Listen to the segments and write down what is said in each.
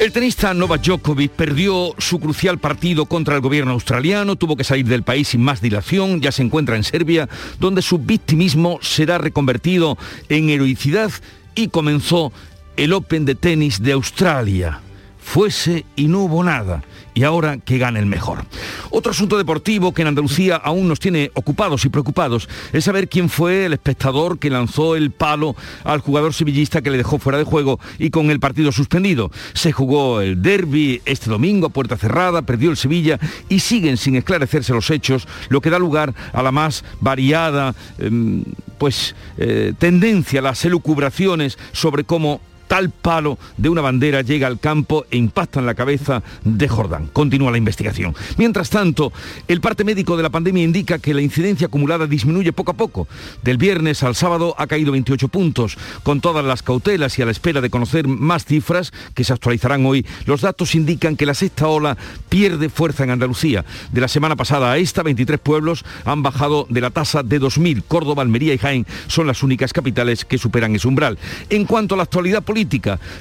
El tenista Novak Djokovic perdió su crucial partido contra el gobierno australiano, tuvo que salir del país sin más dilación, ya se encuentra en Serbia, donde su victimismo será reconvertido en heroicidad y comenzó el Open de tenis de Australia. Fuese y no hubo nada y ahora que gane el mejor. Otro asunto deportivo que en Andalucía aún nos tiene ocupados y preocupados es saber quién fue el espectador que lanzó el palo al jugador sevillista que le dejó fuera de juego y con el partido suspendido. Se jugó el derby este domingo a puerta cerrada, perdió el Sevilla y siguen sin esclarecerse los hechos, lo que da lugar a la más variada em, pues, eh, tendencia, las elucubraciones sobre cómo tal palo de una bandera llega al campo e impacta en la cabeza de Jordán. Continúa la investigación. Mientras tanto, el parte médico de la pandemia indica que la incidencia acumulada disminuye poco a poco. Del viernes al sábado ha caído 28 puntos. Con todas las cautelas y a la espera de conocer más cifras que se actualizarán hoy, los datos indican que la sexta ola pierde fuerza en Andalucía. De la semana pasada a esta, 23 pueblos han bajado de la tasa de 2.000. Córdoba, Almería y Jaén son las únicas capitales que superan ese umbral. En cuanto a la actualidad política,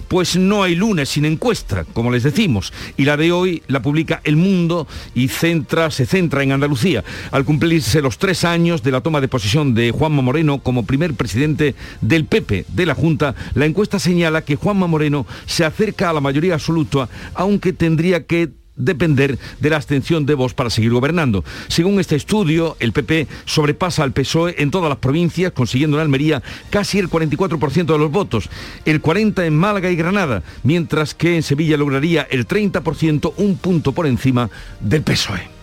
pues no hay lunes sin encuesta, como les decimos, y la de hoy la publica El Mundo y se centra en Andalucía, al cumplirse los tres años de la toma de posesión de Juanma Moreno como primer presidente del PP de la Junta, la encuesta señala que Juanma Moreno se acerca a la mayoría absoluta, aunque tendría que depender de la abstención de voz para seguir gobernando. Según este estudio, el PP sobrepasa al PSOE en todas las provincias, consiguiendo en Almería casi el 44% de los votos, el 40% en Málaga y Granada, mientras que en Sevilla lograría el 30%, un punto por encima del PSOE.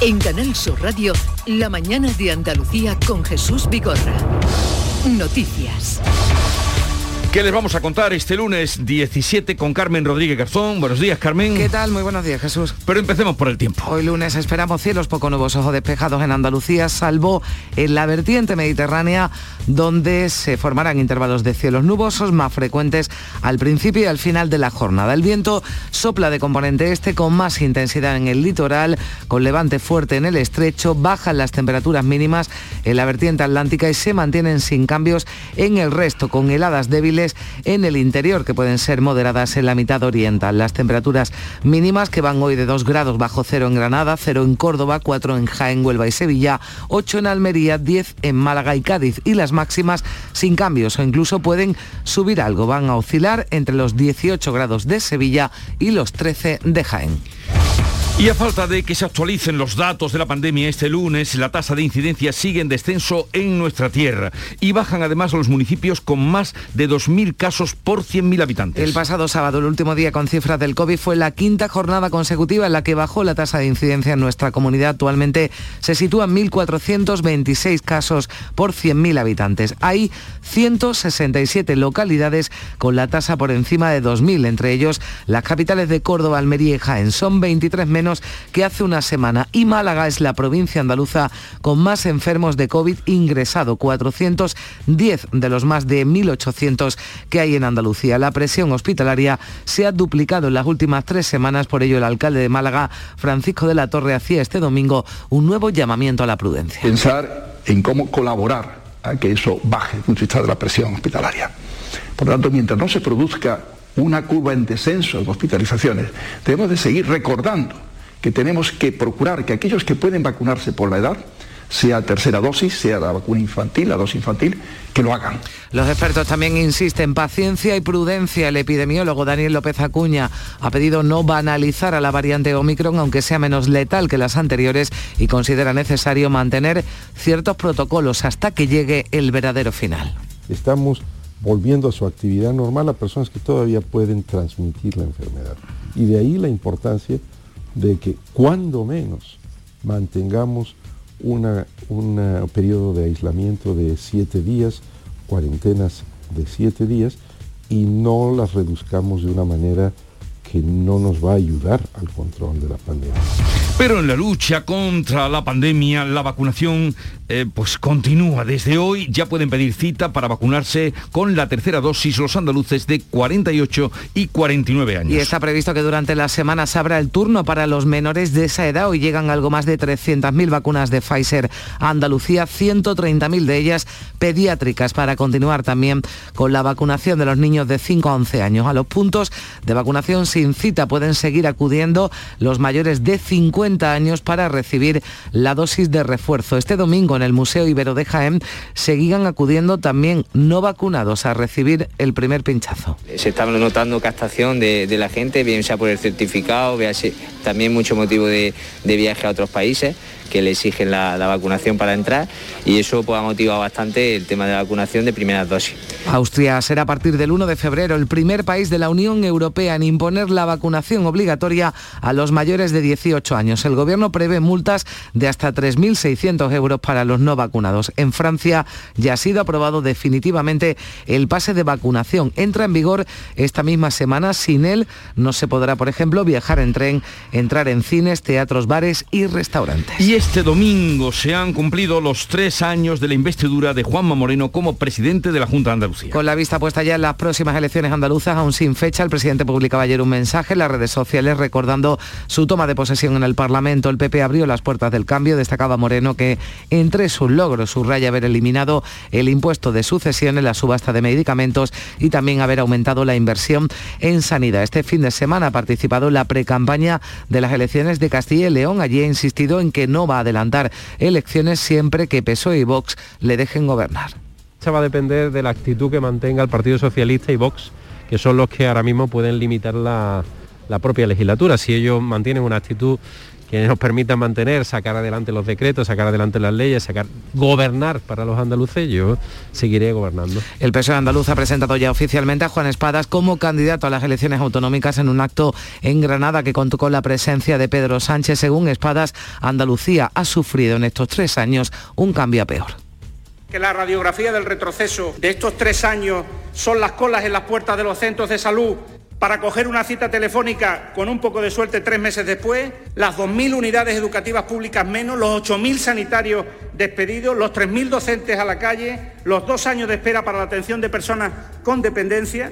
En Canal Sur Radio, la mañana de Andalucía con Jesús Vigorra. Noticias. ¿Qué les vamos a contar este lunes 17 con Carmen Rodríguez Garzón? Buenos días, Carmen. ¿Qué tal? Muy buenos días, Jesús. Pero empecemos por el tiempo. Hoy lunes esperamos cielos poco nubosos o despejados en Andalucía, salvo en la vertiente mediterránea, donde se formarán intervalos de cielos nubosos más frecuentes al principio y al final de la jornada. El viento sopla de componente este con más intensidad en el litoral, con levante fuerte en el estrecho, bajan las temperaturas mínimas en la vertiente atlántica y se mantienen sin cambios en el resto, con heladas débiles en el interior, que pueden ser moderadas en la mitad oriental. Las temperaturas mínimas que van hoy de 2 grados bajo cero en Granada, 0 en Córdoba, 4 en Jaén, Huelva y Sevilla, 8 en Almería, 10 en Málaga y Cádiz. Y las máximas sin cambios o incluso pueden subir algo. Van a oscilar entre los 18 grados de Sevilla y los 13 de Jaén. Y a falta de que se actualicen los datos de la pandemia este lunes, la tasa de incidencia sigue en descenso en nuestra tierra y bajan además los municipios con más de 2.000 casos por 100.000 habitantes. El pasado sábado, el último día con cifras del COVID, fue la quinta jornada consecutiva en la que bajó la tasa de incidencia en nuestra comunidad. Actualmente se sitúa en 1.426 casos por 100.000 habitantes. Hay 167 localidades con la tasa por encima de 2.000, entre ellos las capitales de Córdoba, Almería y Jaén. Son 23 menos que hace una semana. Y Málaga es la provincia andaluza con más enfermos de COVID ingresado, 410 de los más de 1.800 que hay en Andalucía. La presión hospitalaria se ha duplicado en las últimas tres semanas, por ello el alcalde de Málaga, Francisco de la Torre, hacía este domingo un nuevo llamamiento a la prudencia. Pensar en cómo colaborar a que eso baje desde punto de la presión hospitalaria. Por lo tanto, mientras no se produzca una curva en descenso de hospitalizaciones, debemos de seguir recordando que tenemos que procurar que aquellos que pueden vacunarse por la edad, sea tercera dosis, sea la vacuna infantil, la dosis infantil, que lo hagan. Los expertos también insisten paciencia y prudencia. El epidemiólogo Daniel López Acuña ha pedido no banalizar a la variante Omicron, aunque sea menos letal que las anteriores, y considera necesario mantener ciertos protocolos hasta que llegue el verdadero final. Estamos volviendo a su actividad normal a personas que todavía pueden transmitir la enfermedad. Y de ahí la importancia de que cuando menos mantengamos un periodo de aislamiento de siete días, cuarentenas de siete días, y no las reduzcamos de una manera que no nos va a ayudar al control de la pandemia. Pero en la lucha contra la pandemia, la vacunación eh, pues continúa. Desde hoy ya pueden pedir cita para vacunarse con la tercera dosis los andaluces de 48 y 49 años. Y está previsto que durante la semana se abra el turno para los menores de esa edad. Hoy llegan algo más de 300.000 vacunas de Pfizer a Andalucía, 130.000 de ellas pediátricas para continuar también con la vacunación de los niños de 5 a 11 años. A los puntos de vacunación sin cita pueden seguir acudiendo los mayores de 50 años para recibir la dosis de refuerzo. Este domingo en el Museo Ibero de Jaén seguían acudiendo también no vacunados a recibir el primer pinchazo. Se está notando captación de, la gente, bien sea por el certificado, también mucho motivo de viaje a otros países que le exigen la, vacunación para entrar y eso pues, ha motivado bastante el tema de la vacunación de primeras dosis. Austria será a partir del 1 de febrero el primer país de la Unión Europea en imponer la vacunación obligatoria a los mayores de 18 años. El gobierno prevé multas de hasta 3.600 euros para los no vacunados. En Francia ya ha sido aprobado definitivamente el pase de vacunación. Entra en vigor esta misma semana. Sin él no se podrá, por ejemplo, viajar en tren, entrar en cines, teatros, bares y restaurantes. Este domingo se han cumplido los tres años de la investidura de Juanma Moreno como presidente de la Junta de Andalucía. Con la vista puesta ya en las próximas elecciones andaluzas, aún sin fecha, el presidente publicaba ayer un mensaje en las redes sociales recordando su toma de posesión en el Parlamento. El PP abrió las puertas del cambio, destacaba Moreno que entre sus logros subraya haber eliminado el impuesto de sucesión en la subasta de medicamentos y también haber aumentado la inversión en sanidad. Este fin de semana ha participado en la precampaña de las elecciones de Castilla y León. Allí ha insistido en que no va a adelantar elecciones siempre que PSOE y Vox le dejen gobernar. Esto va a depender de la actitud que mantenga el Partido Socialista y Vox, que son los que ahora mismo pueden limitar la propia legislatura. Si ellos mantienen una actitud que nos permita mantener, sacar adelante los decretos, sacar adelante las leyes, sacar, gobernar para los andaluces, yo seguiré gobernando. El PSOE andaluz ha presentado ya oficialmente a Juan Espadas como candidato a las elecciones autonómicas en un acto en Granada que contó con la presencia de Pedro Sánchez. Según Espadas, Andalucía ha sufrido en estos tres años un cambio a peor que la radiografía del retroceso de estos tres años son las colas en las puertas de los centros de salud para coger una cita telefónica con un poco de suerte tres meses después, las 2.000 unidades educativas públicas menos, los 8.000 sanitarios despedidos, los 3.000 docentes a la calle, los dos años de espera para la atención de personas con dependencia.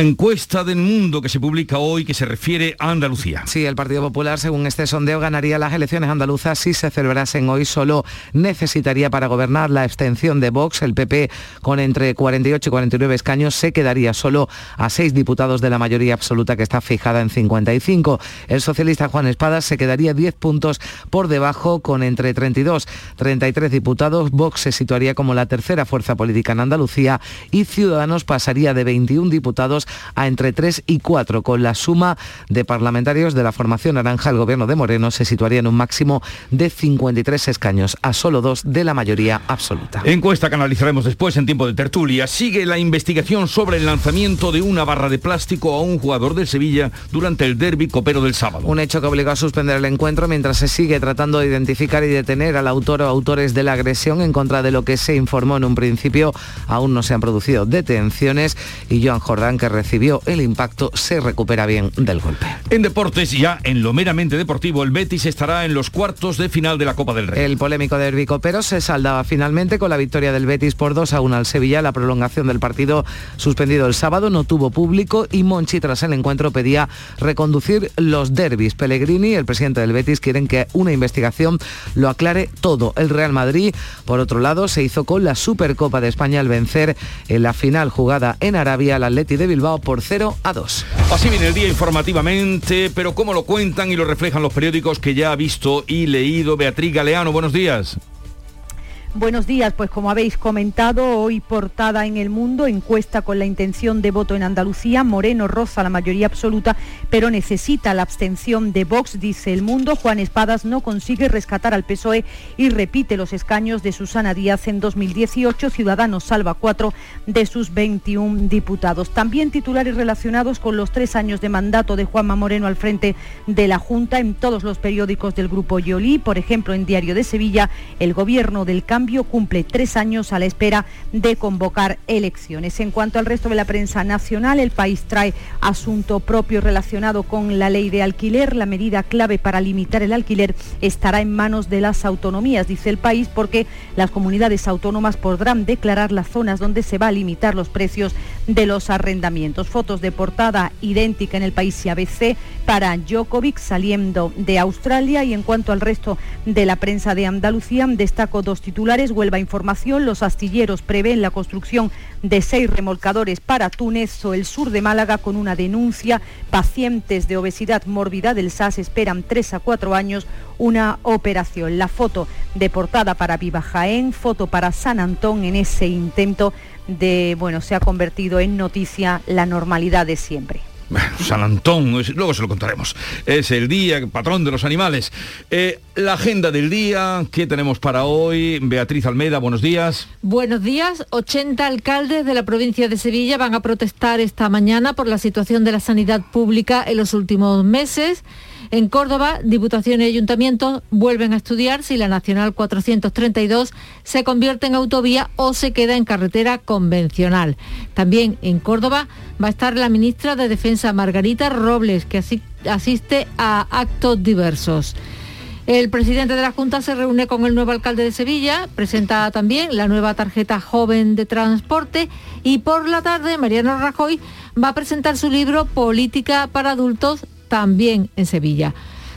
Encuesta del mundo que se publica hoy que se refiere a Andalucía. Sí, el Partido Popular, según este sondeo, ganaría las elecciones andaluzas si se celebrasen hoy. Solo necesitaría para gobernar la abstención de Vox. El PP, con entre 48 y 49 escaños, se quedaría solo a seis diputados de la mayoría absoluta que está fijada en 55. El socialista Juan Espadas se quedaría 10 puntos por debajo con entre 32 33 diputados. Vox se situaría como la tercera fuerza política en Andalucía y Ciudadanos pasaría de 21 diputados a entre 3 y 4. Con la suma de parlamentarios de la formación naranja, el gobierno de Moreno se situaría en un máximo de 53 escaños, a solo dos de la mayoría absoluta. Encuesta que analizaremos después en tiempo de tertulia. Sigue la investigación sobre el lanzamiento de una barra de plástico a un jugador del Sevilla durante el derby copero del sábado. Un hecho que obligó a suspender el encuentro mientras se sigue tratando de identificar y detener al autor o autores de la agresión en contra de lo que se informó en un principio. Aún no se han producido detenciones y Joan Jordán, que recibió el impacto se recupera bien del golpe. En deportes, ya en lo meramente deportivo, el Betis estará en los cuartos de final de la Copa del Rey. El polémico derbi pero se saldaba finalmente con la victoria del Betis por 2 a 1 al Sevilla. La prolongación del partido suspendido el sábado no tuvo público y Monchi tras el encuentro pedía reconducir los derbis. Pellegrini, el presidente del Betis, quieren que una investigación lo aclare todo. El Real Madrid, por otro lado, se hizo con la Supercopa de España al vencer en la final jugada en Arabia al Atleti de Bilbao por 0 a 2. Así viene el día informativamente, pero como lo cuentan y lo reflejan los periódicos que ya ha visto y leído Beatriz Galeano. Buenos días. Buenos días, pues como habéis comentado, hoy portada en el mundo, encuesta con la intención de voto en Andalucía, Moreno roza la mayoría absoluta, pero necesita la abstención de Vox, dice el mundo. Juan Espadas no consigue rescatar al PSOE y repite los escaños de Susana Díaz en 2018. Ciudadanos salva cuatro de sus 21 diputados. También titulares relacionados con los tres años de mandato de Juanma Moreno al frente de la Junta en todos los periódicos del Grupo Yoli, por ejemplo en Diario de Sevilla, el gobierno del cambio Cambio cumple tres años a la espera de convocar elecciones. En cuanto al resto de la prensa nacional, el país trae asunto propio relacionado con la ley de alquiler. La medida clave para limitar el alquiler estará en manos de las autonomías, dice el país, porque las comunidades autónomas podrán declarar las zonas donde se va a limitar los precios de los arrendamientos. Fotos de portada idéntica en el país y ABC para Djokovic saliendo de Australia y en cuanto al resto de la prensa de Andalucía, destaco dos titulares. Huelva Información, los astilleros prevén la construcción de seis remolcadores para Túnez o el sur de Málaga con una denuncia. Pacientes de obesidad mórbida del SAS esperan tres a cuatro años una operación. La foto de portada para Viva Jaén, foto para San Antón en ese intento de, bueno, se ha convertido en noticia la normalidad de siempre. San Antón, luego se lo contaremos. Es el día, patrón de los animales. Eh, la agenda del día, ¿qué tenemos para hoy? Beatriz Almeda, buenos días. Buenos días. 80 alcaldes de la provincia de Sevilla van a protestar esta mañana por la situación de la sanidad pública en los últimos meses. En Córdoba, Diputación y Ayuntamientos vuelven a estudiar si la Nacional 432 se convierte en autovía o se queda en carretera convencional. También en Córdoba va a estar la ministra de Defensa Margarita Robles, que asiste a actos diversos. El presidente de la Junta se reúne con el nuevo alcalde de Sevilla, presenta también la nueva tarjeta joven de transporte y por la tarde Mariano Rajoy va a presentar su libro Política para adultos también en Sevilla.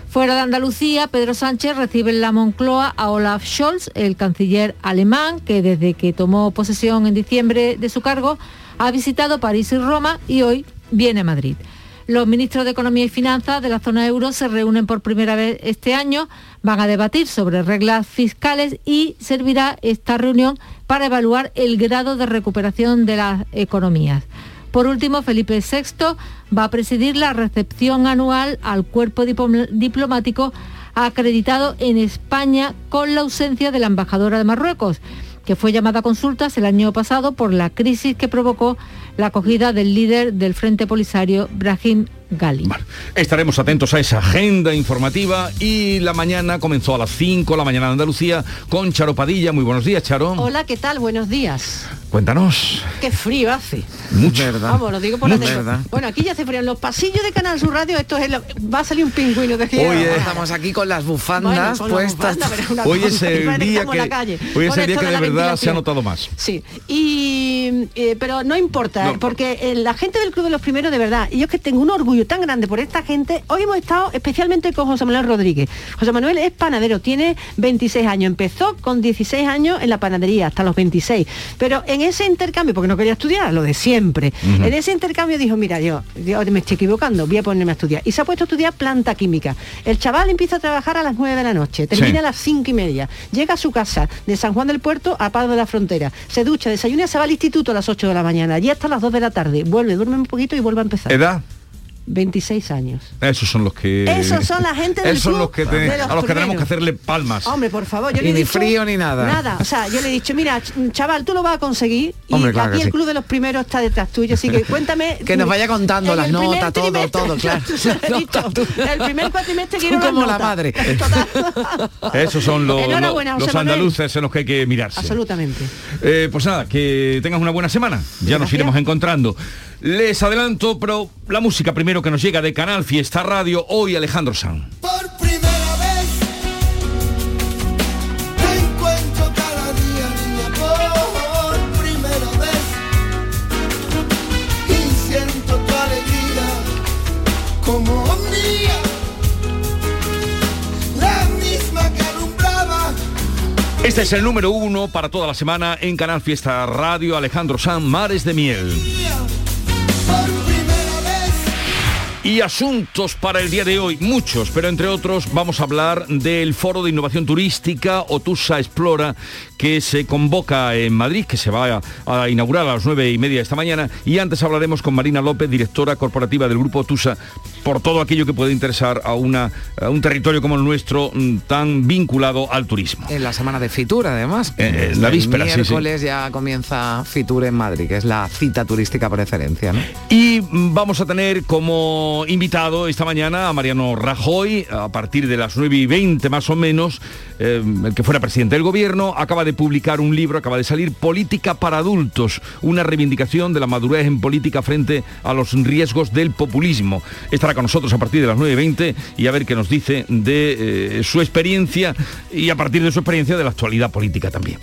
Fuera de Andalucía, Pedro Sánchez recibe en la Moncloa a Olaf Scholz, el canciller alemán, que desde que tomó posesión en diciembre de su cargo ha visitado París y Roma y hoy viene a Madrid. Los ministros de Economía y Finanzas de la zona euro se reúnen por primera vez este año, van a debatir sobre reglas fiscales y servirá esta reunión para evaluar el grado de recuperación de las economías. Por último, Felipe VI va a presidir la recepción anual al cuerpo diplomático acreditado en España con la ausencia de la embajadora de Marruecos, que fue llamada a consultas el año pasado por la crisis que provocó la acogida del líder del Frente Polisario, Brahim Gali. estaremos atentos a esa agenda informativa y la mañana comenzó a las 5, la mañana de Andalucía, con Charo Padilla. Muy buenos días, Charo. Hola, ¿qué tal? Buenos días. Cuéntanos. Qué frío hace. Mucho. ¿Verdad? Vamos, lo digo por la verdad. Bueno, aquí ya hace frío. En los pasillos de Canal Sur Radio esto es va a salir un pingüino de aquí. Hoy estamos aquí con las bufandas puestas. hoy es el día que, hoy es el día que de verdad se ha notado más. Sí. Y eh, pero no importa, porque eh, la gente del Club de los Primeros de verdad, y yo es que tengo un orgullo tan grande por esta gente. Hoy hemos estado especialmente con José Manuel Rodríguez. José Manuel es panadero, tiene 26 años, empezó con 16 años en la panadería hasta los 26, pero en ese intercambio, porque no quería estudiar, lo de siempre, en ese intercambio dijo, mira, yo, yo me estoy equivocando, voy a ponerme a estudiar. Y se ha puesto a estudiar planta química. El chaval empieza a trabajar a las 9 de la noche, termina a las 5 y media, llega a su casa de San Juan del Puerto a Pado de la Frontera, se ducha, desayuna, se va al instituto a las 8 de la mañana, y hasta las 2 de la tarde, vuelve, duerme un poquito y vuelve a empezar. ¿Edad? 26 años. Esos son los que... Esos son la gente del Esos son los que a los que tenemos que hacerle palmas. Hombre, por favor, yo le he ni frío ni nada. Nada, o sea, yo le he dicho, mira, chaval, tú lo vas a conseguir y aquí el club de los primeros está detrás tuyo, así que cuéntame... que nos vaya contando las notas, todo, todo, claro. el primer cuatrimestre quiero como la madre. Esos son los, los, andaluces en los que hay que mirarse. Absolutamente. Eh, pues nada, que tengas una buena semana. Ya nos iremos encontrando. Les adelanto, pero la música primero que nos llega de Canal Fiesta Radio, hoy Alejandro San. Por primera vez te encuentro cada día, niña, por primera vez. Y siento tu alegría como mía, la misma que alumbraba. Este es el número uno para toda la semana en Canal Fiesta Radio, Alejandro San, Mares de Miel. Y asuntos para el día de hoy, muchos, pero entre otros vamos a hablar del Foro de Innovación Turística Otusa Explora que se convoca en Madrid, que se va a, inaugurar a las nueve y media esta mañana. Y antes hablaremos con Marina López, directora corporativa del Grupo Otusa, por todo aquello que puede interesar a, una, un territorio como el nuestro mm, tan vinculado al turismo. En la semana de Fitur, además. Eh, la víspera, el miércoles ya comienza Fitur en Madrid, que es la cita turística por excelencia. Y mm, vamos a tener como invitado esta mañana a Mariano Rajoy, a partir de las 9 y 20 más o menos, eh, el que fuera presidente del gobierno, acaba de publicar un libro, acaba de salir, Política para adultos, una reivindicación de la madurez en política frente a los riesgos del populismo. Estará con nosotros a partir de las 9.20 y a ver qué nos dice de eh, su experiencia y a partir de su experiencia de la actualidad política también.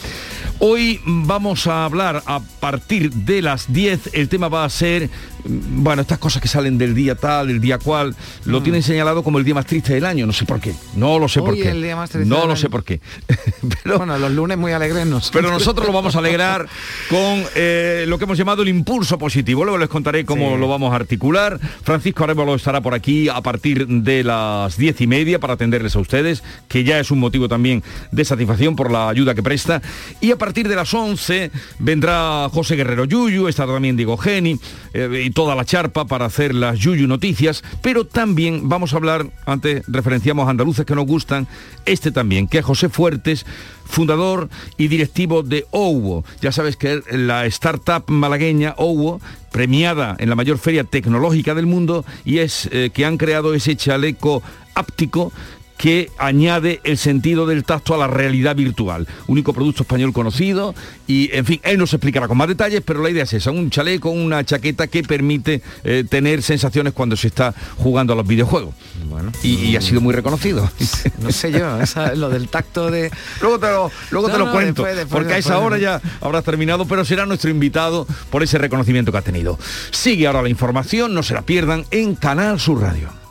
Hoy vamos a hablar a partir de las 10, el tema va a ser, bueno, estas cosas que salen del día tal, el día cual, lo tienen señalado como el día más triste del año, no sé por qué, no lo sé por qué. el día más triste no del lo sé por qué. bueno, los lunes muy alegres no. Pero nosotros lo vamos a alegrar con eh, lo que hemos llamado el impulso positivo. Luego les contaré cómo Sí. lo vamos a articular. Francisco Arevalo estará por aquí a partir de las diez y media para atenderles a ustedes, que ya es un motivo también de satisfacción por la ayuda que presta. Y a partir de las 11 vendrá José Guerrero Yuyu, estará también Diego Geni eh, y toda la charpa para hacer las Yuyu noticias. Pero también vamos a hablar, antes referenciamos a andaluces que nos gustan, este también, que es José Fuertes, fundador y directivo de OWO. Ya sabes que es la startup malagueña OWO, premiada en la mayor feria tecnológica del mundo, y es eh, que han creado ese chaleco áptico que añade el sentido del tacto a la realidad virtual. Único producto español conocido y, en fin, él nos explicará con más detalles, pero la idea es esa, un chaleco, una chaqueta que permite eh, tener sensaciones cuando se está jugando a los videojuegos. Bueno. Y, y ha sido muy reconocido. No sé yo, esa- lo del tacto de... Luego te lo, luego te lo no, cuento, después, después, porque a esa hora ya habrás terminado, pero será nuestro invitado por ese reconocimiento que ha tenido. Sigue ahora la información, no se la pierdan en Canal Sur Radio.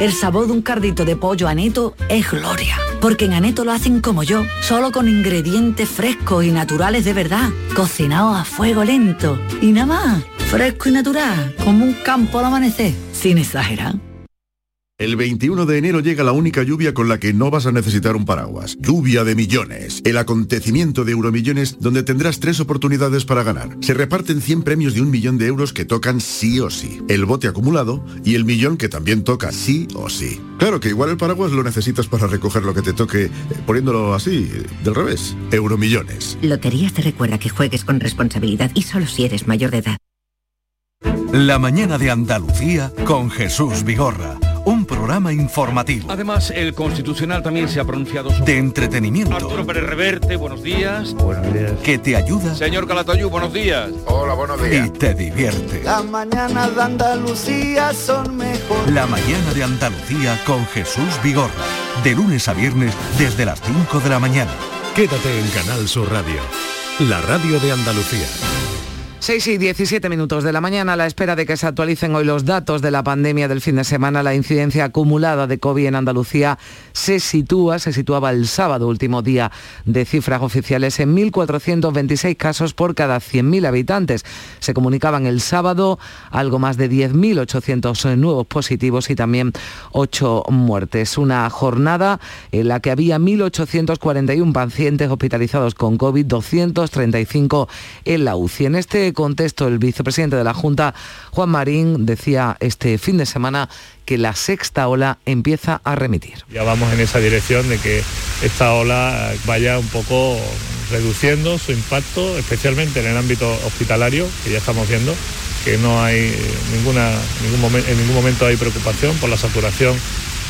El sabor de un cardito de pollo aneto es gloria, porque en Aneto lo hacen como yo, solo con ingredientes frescos y naturales de verdad, cocinados a fuego lento. Y nada más, fresco y natural, como un campo al amanecer, sin exagerar. El 21 de enero llega la única lluvia con la que no vas a necesitar un paraguas. Lluvia de millones. El acontecimiento de Euromillones donde tendrás tres oportunidades para ganar. Se reparten 100 premios de un millón de euros que tocan sí o sí. El bote acumulado y el millón que también toca sí o sí. Claro que igual el paraguas lo necesitas para recoger lo que te toque eh, poniéndolo así, eh, del revés. Euromillones. Loterías te recuerda que juegues con responsabilidad y solo si eres mayor de edad. La mañana de Andalucía con Jesús Vigorra. Un programa informativo. Además, el Constitucional también se ha pronunciado sobre... De entretenimiento. Arturo Pérez Reverte, buenos días. Buenos días. Que te ayuda Señor Calatayú, buenos días. Hola, buenos y te divierte. Las mañanas de Andalucía son mejor. La mañana de Andalucía con Jesús Vigorra. De lunes a viernes desde las 5 de la mañana. Quédate en Canal Sur Radio, la radio de Andalucía. 6 y 17 minutos de la mañana, a la espera de que se actualicen hoy los datos de la pandemia del fin de semana, la incidencia acumulada de COVID en Andalucía se sitúa, se situaba el sábado, último día de cifras oficiales, en 1.426 casos por cada 100.000 habitantes. Se comunicaban el sábado algo más de 10.800 nuevos positivos y también 8 muertes. Una jornada en la que había 1.841 pacientes hospitalizados con COVID, 235 en la UCI. En este contexto, el vicepresidente de la Junta, Juan Marín, decía este fin de semana que la sexta ola empieza a remitir. Ya vamos en esa dirección de que esta ola vaya un poco reduciendo su impacto, especialmente en el ámbito hospitalario, que ya estamos viendo que no hay eh, ninguna, ningún momen- en ningún momento hay preocupación por la saturación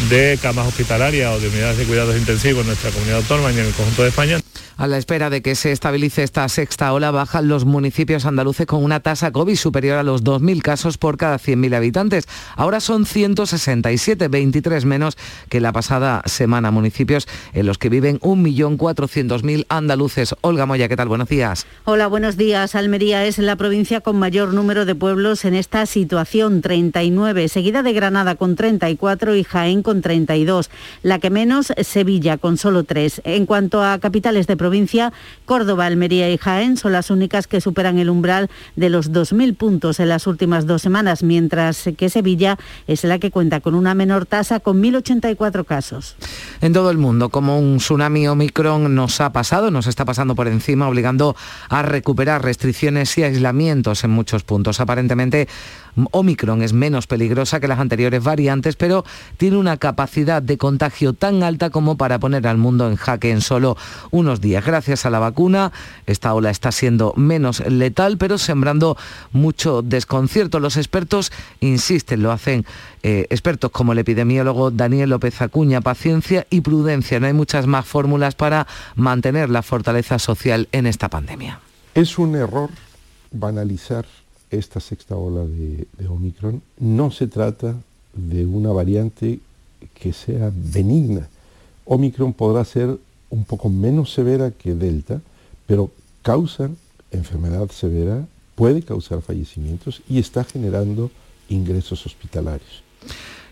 de camas hospitalarias o de unidades de cuidados intensivos en nuestra comunidad autónoma y en el conjunto de España. A la espera de que se estabilice esta sexta ola, bajan los municipios andaluces con una tasa COVID superior a los 2.000 casos por cada 100.000 habitantes. Ahora son 167, 23 menos que la pasada semana. Municipios en los que viven 1.400.000 andaluces. Olga Moya, ¿qué tal? Buenos días. Hola, buenos días. Almería es la provincia con mayor número de pueblos en esta situación, 39, seguida de Granada con 34 y Jaén con 32. La que menos, Sevilla con solo 3. En cuanto a capitales de provincia, Córdoba, Almería y Jaén son las únicas que superan el umbral de los 2.000 puntos en las últimas dos semanas, mientras que Sevilla es la que cuenta con una menor tasa con 1.084 casos. En todo el mundo, como un tsunami Omicron nos ha pasado, nos está pasando por encima, obligando a recuperar restricciones y aislamientos en muchos puntos. Aparentemente Omicron es menos peligrosa que las anteriores variantes, pero tiene una capacidad de contagio tan alta como para poner al mundo en jaque en solo unos días. Gracias a la vacuna, esta ola está siendo menos letal, pero sembrando mucho desconcierto. Los expertos insisten, lo hacen eh, expertos como el epidemiólogo Daniel López Acuña, paciencia y prudencia. No hay muchas más fórmulas para mantener la fortaleza social en esta pandemia. Es un error banalizar esta sexta ola de, Omicron. No se trata de una variante que sea benigna. Omicron podrá ser un poco menos severa que Delta, pero causa enfermedad severa, puede causar fallecimientos y está generando ingresos hospitalarios.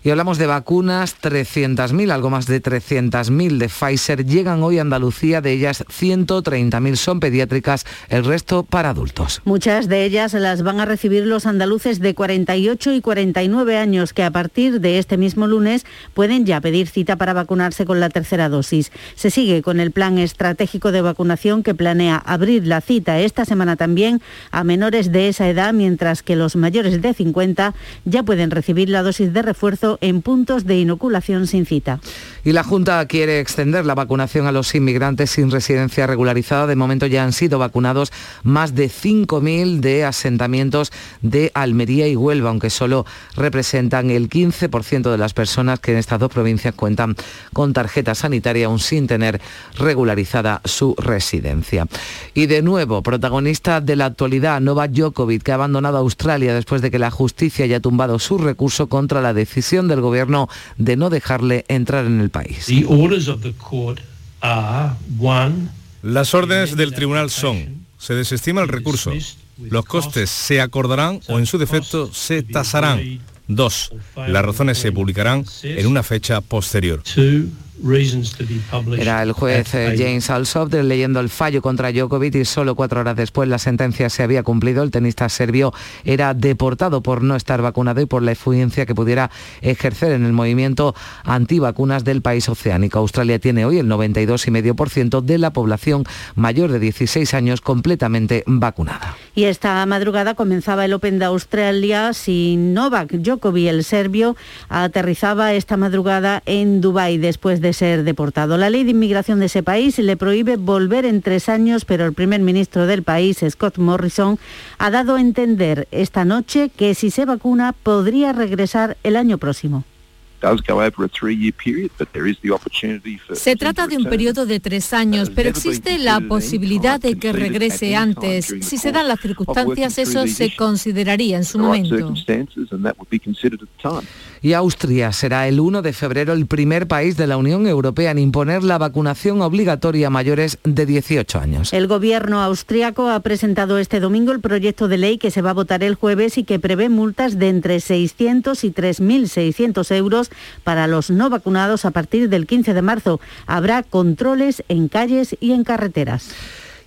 Y hablamos de vacunas, 300.000, algo más de 300.000 de Pfizer llegan hoy a Andalucía, de ellas 130.000 son pediátricas, el resto para adultos. Muchas de ellas las van a recibir los andaluces de 48 y 49 años que a partir de este mismo lunes pueden ya pedir cita para vacunarse con la tercera dosis. Se sigue con el plan estratégico de vacunación que planea abrir la cita esta semana también a menores de esa edad, mientras que los mayores de 50 ya pueden recibir la dosis de refuerzo en puntos de inoculación sin cita. Y la Junta quiere extender la vacunación a los inmigrantes sin residencia regularizada. De momento ya han sido vacunados más de 5.000 de asentamientos de Almería y Huelva, aunque solo representan el 15% de las personas que en estas dos provincias cuentan con tarjeta sanitaria aún sin tener regularizada su residencia. Y de nuevo, protagonista de la actualidad, Novak Djokovic, que ha abandonado Australia después de que la justicia haya tumbado su recurso contra la decisión del gobierno de no dejarle entrar en el país. Las órdenes del tribunal son, se desestima el recurso, los costes se acordarán o en su defecto se tasarán. Dos, las razones se publicarán en una fecha posterior. Era el juez eh, James Alsop leyendo el fallo contra Djokovic y solo cuatro horas después la sentencia se había cumplido. El tenista serbio era deportado por no estar vacunado y por la influencia que pudiera ejercer en el movimiento antivacunas del país oceánico. Australia tiene hoy el 92,5% de la población mayor de 16 años completamente vacunada. Y esta madrugada comenzaba el Open de Australia sin Novak Djokovic, el serbio, aterrizaba esta madrugada en Dubái después de ser deportado. La ley de inmigración de ese país le prohíbe volver en tres años, pero el primer ministro del país, Scott Morrison, ha dado a entender esta noche que si se vacuna podría regresar el año próximo. Se trata de un periodo de tres años, pero existe la posibilidad de que regrese antes. Si se dan las circunstancias, eso se consideraría en su momento. Y Austria será el 1 de febrero el primer país de la Unión Europea en imponer la vacunación obligatoria a mayores de 18 años. El gobierno austriaco ha presentado este domingo el proyecto de ley que se va a votar el jueves y que prevé multas de entre 600 y 3.600 euros para los no vacunados a partir del 15 de marzo. Habrá controles en calles y en carreteras.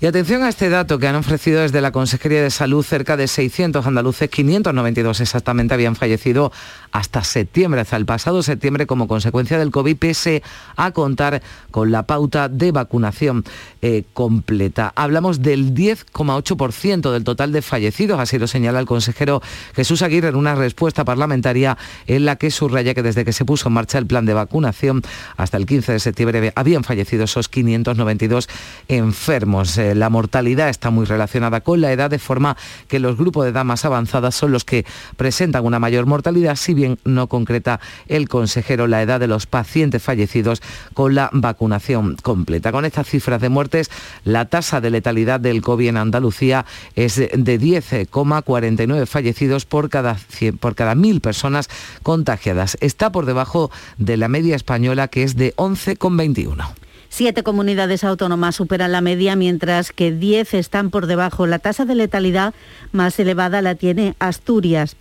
Y atención a este dato que han ofrecido desde la Consejería de Salud, cerca de 600 andaluces, 592 exactamente, habían fallecido hasta septiembre, hasta el pasado septiembre, como consecuencia del COVID, pese a contar con la pauta de vacunación eh, completa. Hablamos del 10,8% del total de fallecidos, así lo señala el consejero Jesús Aguirre en una respuesta parlamentaria en la que subraya que desde que se puso en marcha el plan de vacunación hasta el 15 de septiembre habían fallecido esos 592 enfermos. Eh, la mortalidad está muy relacionada con la edad, de forma que los grupos de edad más avanzadas son los que presentan una mayor mortalidad, si no concreta el consejero la edad de los pacientes fallecidos con la vacunación completa. Con estas cifras de muertes, la tasa de letalidad del COVID en Andalucía es de 10,49 fallecidos por cada, 100, por cada mil personas contagiadas. Está por debajo de la media española que es de 11,21. Siete comunidades autónomas superan la media, mientras que diez están por debajo. La tasa de letalidad más elevada la tiene Asturias,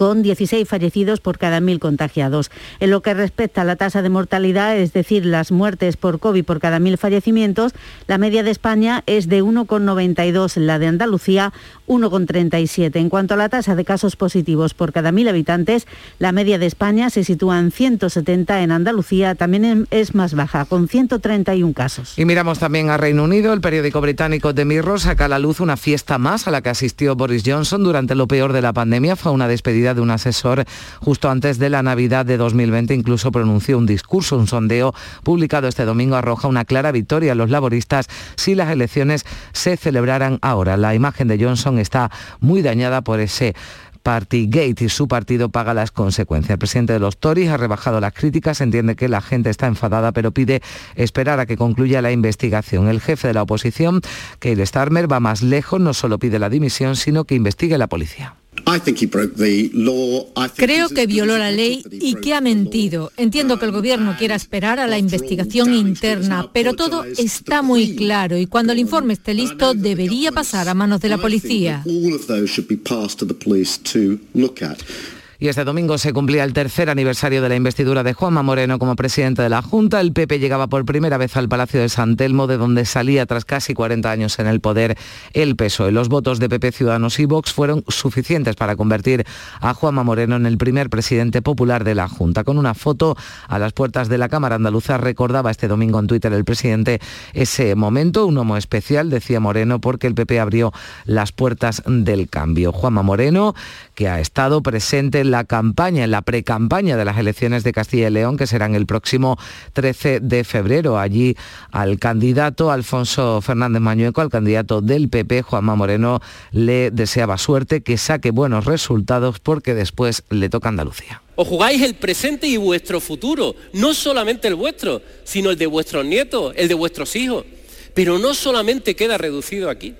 con 16 fallecidos por cada mil contagiados. En lo que respecta a la tasa de mortalidad, es decir, las muertes por COVID por cada mil fallecimientos, la media de España es de 1,92, la de Andalucía 1,37. En cuanto a la tasa de casos positivos por cada mil habitantes, la media de España se sitúa en 170, en Andalucía también es más baja, con 131 casos. Y miramos también a Reino Unido, el periódico británico The Mirror saca a la luz una fiesta más a la que asistió Boris Johnson durante lo peor de la pandemia. Fue una despedida de un asesor justo antes de la Navidad de 2020, incluso pronunció un discurso, un sondeo publicado este domingo arroja una clara victoria a los laboristas si las elecciones se celebraran ahora. La imagen de Johnson está muy dañada por ese Partygate y su partido paga las consecuencias. El presidente de los Tories ha rebajado las críticas, entiende que la gente está enfadada, pero pide esperar a que concluya la investigación. El jefe de la oposición, Keir Starmer, va más lejos, no solo pide la dimisión, sino que investigue la policía. Creo que violó la ley y que ha mentido. Entiendo que el gobierno quiera esperar a la investigación interna, pero todo está muy claro y cuando el informe esté listo debería pasar a manos de la policía. Y este domingo se cumplía el tercer aniversario de la investidura de Juanma Moreno como presidente de la Junta. El PP llegaba por primera vez al Palacio de San Telmo, de donde salía tras casi 40 años en el poder el PSOE. Los votos de PP, Ciudadanos y Vox fueron suficientes para convertir a Juanma Moreno en el primer presidente popular de la Junta. Con una foto a las puertas de la Cámara Andaluza recordaba este domingo en Twitter el presidente ese momento, un homo especial, decía Moreno, porque el PP abrió las puertas del cambio. Juanma Moreno, que ha estado presente en la campaña, en la precampaña de las elecciones de Castilla y León, que serán el próximo 13 de febrero. Allí al candidato Alfonso Fernández Mañueco, al candidato del PP, Juanma Moreno, le deseaba suerte, que saque buenos resultados porque después le toca Andalucía. Os jugáis el presente y vuestro futuro, no solamente el vuestro, sino el de vuestros nietos, el de vuestros hijos. Pero no solamente queda reducido aquí.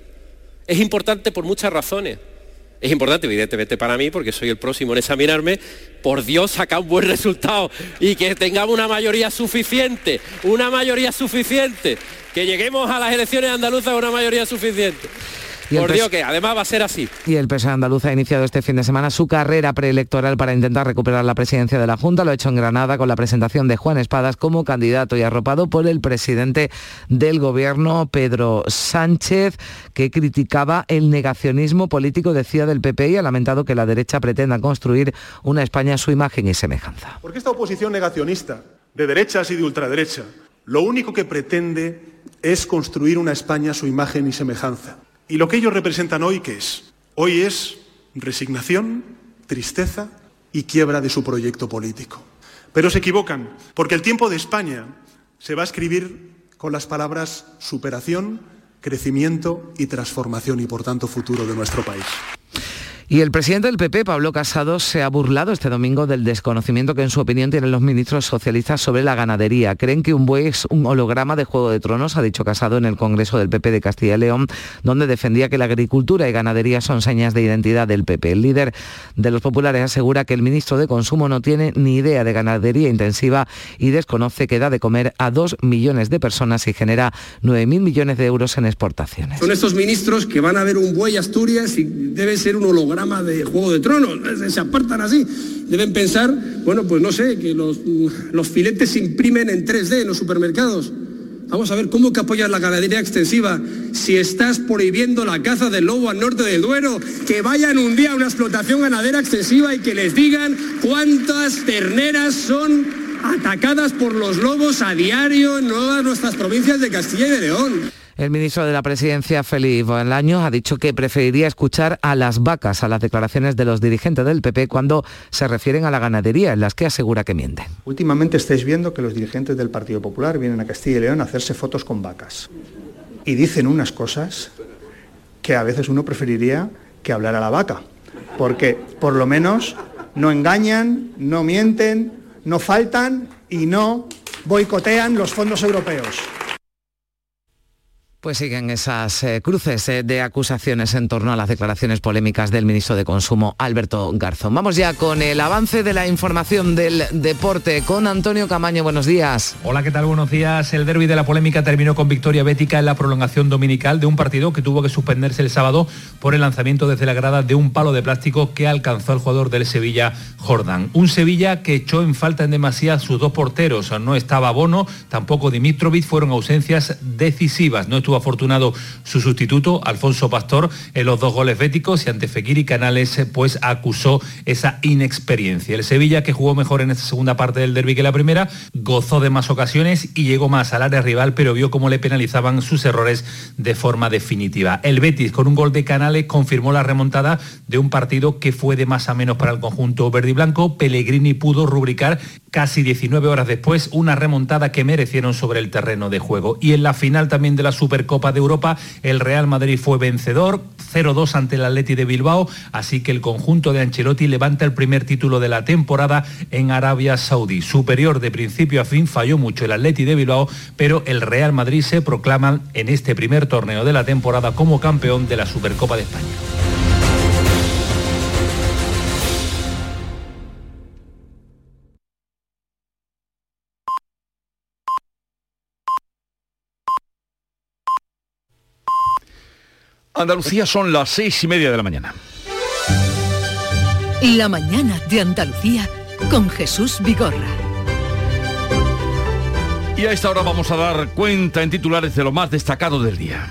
Es importante por muchas razones. Es importante, evidentemente, para mí, porque soy el próximo en examinarme, por Dios, sacar un buen resultado y que tengamos una mayoría suficiente, una mayoría suficiente, que lleguemos a las elecciones andaluzas con una mayoría suficiente. Por Dios que además va a ser así. Y el PSOE andaluz ha iniciado este fin de semana su carrera preelectoral para intentar recuperar la presidencia de la Junta. Lo ha hecho en Granada con la presentación de Juan Espadas como candidato y arropado por el presidente del gobierno, Pedro Sánchez, que criticaba el negacionismo político, decía del PP, y ha lamentado que la derecha pretenda construir una España a su imagen y semejanza. Porque esta oposición negacionista de derechas y de ultraderecha lo único que pretende es construir una España a su imagen y semejanza. ¿Y lo que ellos representan hoy qué es? Hoy es resignación, tristeza y quiebra de su proyecto político. Pero se equivocan, porque el tiempo de España se va a escribir con las palabras superación, crecimiento y transformación y por tanto futuro de nuestro país. Y el presidente del PP, Pablo Casado, se ha burlado este domingo del desconocimiento que en su opinión tienen los ministros socialistas sobre la ganadería. Creen que un buey es un holograma de Juego de Tronos, ha dicho Casado en el Congreso del PP de Castilla y León, donde defendía que la agricultura y ganadería son señas de identidad del PP. El líder de los populares asegura que el ministro de Consumo no tiene ni idea de ganadería intensiva y desconoce que da de comer a dos millones de personas y genera 9.000 millones de euros en exportaciones. Son estos ministros que van a ver un buey Asturias y debe ser un holograma de Juego de Tronos, se apartan así. Deben pensar, bueno, pues no sé, que los, los filetes se imprimen en 3D en los supermercados. Vamos a ver cómo que apoyas la ganadería extensiva si estás prohibiendo la caza del lobo al norte del Duero. Que vayan un día a una explotación ganadera extensiva y que les digan cuántas terneras son atacadas por los lobos a diario en todas nuestras provincias de Castilla y de León. El ministro de la Presidencia, Félix Bolaños, ha dicho que preferiría escuchar a las vacas a las declaraciones de los dirigentes del PP cuando se refieren a la ganadería, en las que asegura que mienten. Últimamente estáis viendo que los dirigentes del Partido Popular vienen a Castilla y León a hacerse fotos con vacas. Y dicen unas cosas que a veces uno preferiría que hablara la vaca. Porque por lo menos no engañan, no mienten, no faltan y no boicotean los fondos europeos. Pues siguen esas eh, cruces eh, de acusaciones en torno a las declaraciones polémicas del ministro de Consumo, Alberto Garzón. Vamos ya con el avance de la información del deporte con Antonio Camaño. Buenos días. Hola, ¿qué tal? Buenos días. El derby de la polémica terminó con victoria bética en la prolongación dominical de un partido que tuvo que suspenderse el sábado por el lanzamiento desde la grada de un palo de plástico que alcanzó al jugador del Sevilla, Jordan. Un Sevilla que echó en falta en demasía sus dos porteros. No estaba Bono, tampoco Dimitrovic, fueron ausencias decisivas. No estuvo afortunado su sustituto, Alfonso Pastor, en los dos goles béticos y ante Fekir y Canales pues acusó esa inexperiencia. El Sevilla, que jugó mejor en esta segunda parte del derby que la primera, gozó de más ocasiones y llegó más al área rival, pero vio cómo le penalizaban sus errores de forma definitiva. El Betis, con un gol de Canales, confirmó la remontada de un partido que fue de más a menos para el conjunto verde y blanco. Pellegrini pudo rubricar casi 19 horas después una remontada que merecieron sobre el terreno de juego. Y en la final también de la Supercopa de Europa, el Real Madrid fue vencedor, 0-2 ante el Atleti de Bilbao, así que el conjunto de Ancelotti levanta el primer título de la temporada en Arabia Saudí. Superior de principio a fin, falló mucho el Atleti de Bilbao, pero el Real Madrid se proclama en este primer torneo de la temporada como campeón de la Supercopa de España. Andalucía son las seis y media de la mañana. La mañana de Andalucía con Jesús Vigorra. Y a esta hora vamos a dar cuenta en titulares de lo más destacado del día.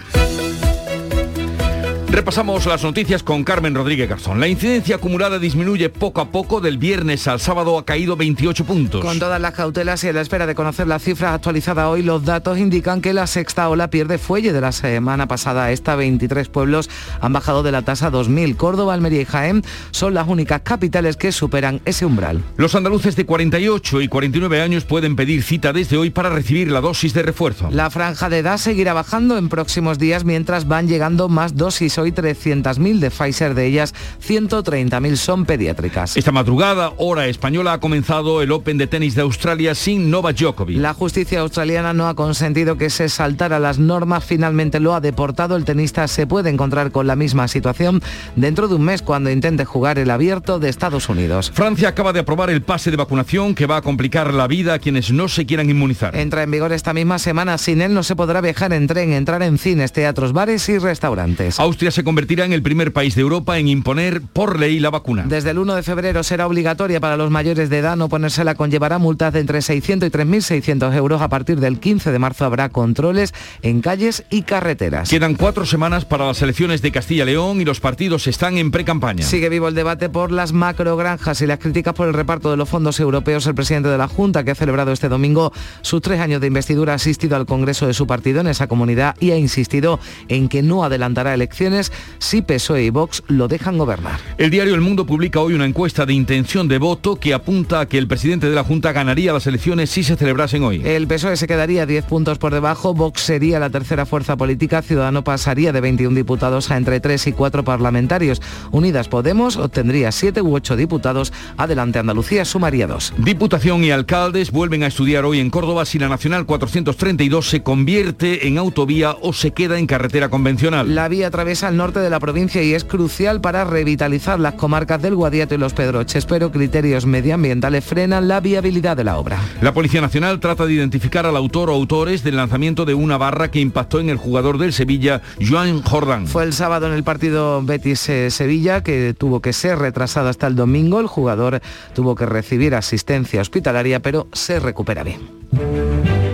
Repasamos las noticias con Carmen Rodríguez Garzón. La incidencia acumulada disminuye poco a poco. Del viernes al sábado ha caído 28 puntos. Con todas las cautelas y a la espera de conocer las cifras actualizadas hoy, los datos indican que la sexta ola pierde fuelle de la semana pasada. A esta 23 pueblos han bajado de la tasa 2000. Córdoba, Almería y Jaén son las únicas capitales que superan ese umbral. Los andaluces de 48 y 49 años pueden pedir cita desde hoy para recibir la dosis de refuerzo. La franja de edad seguirá bajando en próximos días mientras van llegando más dosis hoy 300.000 de Pfizer, de ellas 130.000 son pediátricas. Esta madrugada, hora española, ha comenzado el Open de tenis de Australia sin Novak Djokovic. La justicia australiana no ha consentido que se saltara las normas, finalmente lo ha deportado. El tenista se puede encontrar con la misma situación dentro de un mes cuando intente jugar el abierto de Estados Unidos. Francia acaba de aprobar el pase de vacunación que va a complicar la vida a quienes no se quieran inmunizar. Entra en vigor esta misma semana. Sin él no se podrá viajar en tren, entrar en cines, teatros, bares y restaurantes. Austria se convertirá en el primer país de Europa en imponer por ley la vacuna. Desde el 1 de febrero será obligatoria para los mayores de edad no ponérsela conllevará multas de entre 600 y 3.600 euros. A partir del 15 de marzo habrá controles en calles y carreteras. Quedan cuatro semanas para las elecciones de Castilla y León y los partidos están en pre-campaña. Sigue vivo el debate por las macrogranjas y las críticas por el reparto de los fondos europeos. El presidente de la Junta, que ha celebrado este domingo sus tres años de investidura, ha asistido al Congreso de su partido en esa comunidad y ha insistido en que no adelantará elecciones si PSOE y Vox lo dejan gobernar. El diario El Mundo publica hoy una encuesta de intención de voto que apunta a que el presidente de la Junta ganaría las elecciones si se celebrasen hoy. El PSOE se quedaría 10 puntos por debajo, Vox sería la tercera fuerza política, Ciudadano pasaría de 21 diputados a entre 3 y 4 parlamentarios. Unidas Podemos obtendría 7 u 8 diputados, adelante Andalucía sumaría 2. Diputación y alcaldes vuelven a estudiar hoy en Córdoba si la Nacional 432 se convierte en autovía o se queda en carretera convencional. La vía atraviesa el norte de la provincia y es crucial para revitalizar las comarcas del Guadiato y los Pedroches, pero criterios medioambientales frenan la viabilidad de la obra. La Policía Nacional trata de identificar al autor o autores del lanzamiento de una barra que impactó en el jugador del Sevilla, Joan Jordán. Fue el sábado en el partido Betis-Sevilla que tuvo que ser retrasado hasta el domingo. El jugador tuvo que recibir asistencia hospitalaria, pero se recupera bien.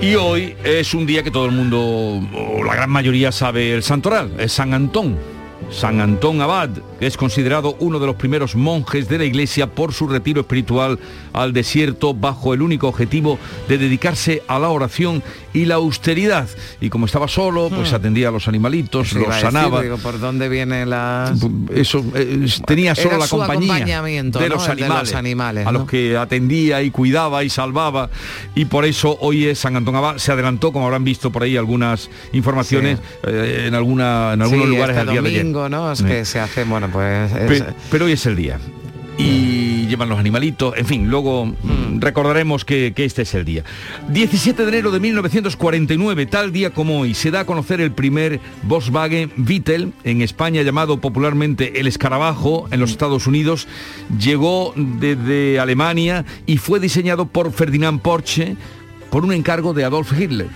Y hoy es un día que todo el mundo, o la gran mayoría sabe el santoral, es San Antón. San Antón Abad, es considerado uno de los primeros monjes de la iglesia por su retiro espiritual al desierto bajo el único objetivo de dedicarse a la oración y la austeridad. Y como estaba solo, pues Hmm. atendía a los animalitos, Iba los decir, sanaba. digo, ¿Por dónde viene la...? Eso eh, tenía solo Era la compañía de ¿no? los El de los animales, animales, a ¿no? los que atendía y cuidaba y salvaba y por eso hoy es San Antón Abad. Se adelantó, como habrán visto por ahí algunas informaciones eh, en alguna en algunos Sí, lugares este al día de ayer. ¿no? Es Sí. que se hace, bueno, pues... es- Pe- pero hoy es el día. Y llevan los animalitos, en fin, luego mm, recordaremos que, que este es el día. 17 de enero de 1949, tal día como hoy, se da a conocer el primer Volkswagen Beetle en España, llamado popularmente el escarabajo en los Estados Unidos. Llegó desde Alemania y fue diseñado por Ferdinand Porsche por un encargo de Adolf Hitler.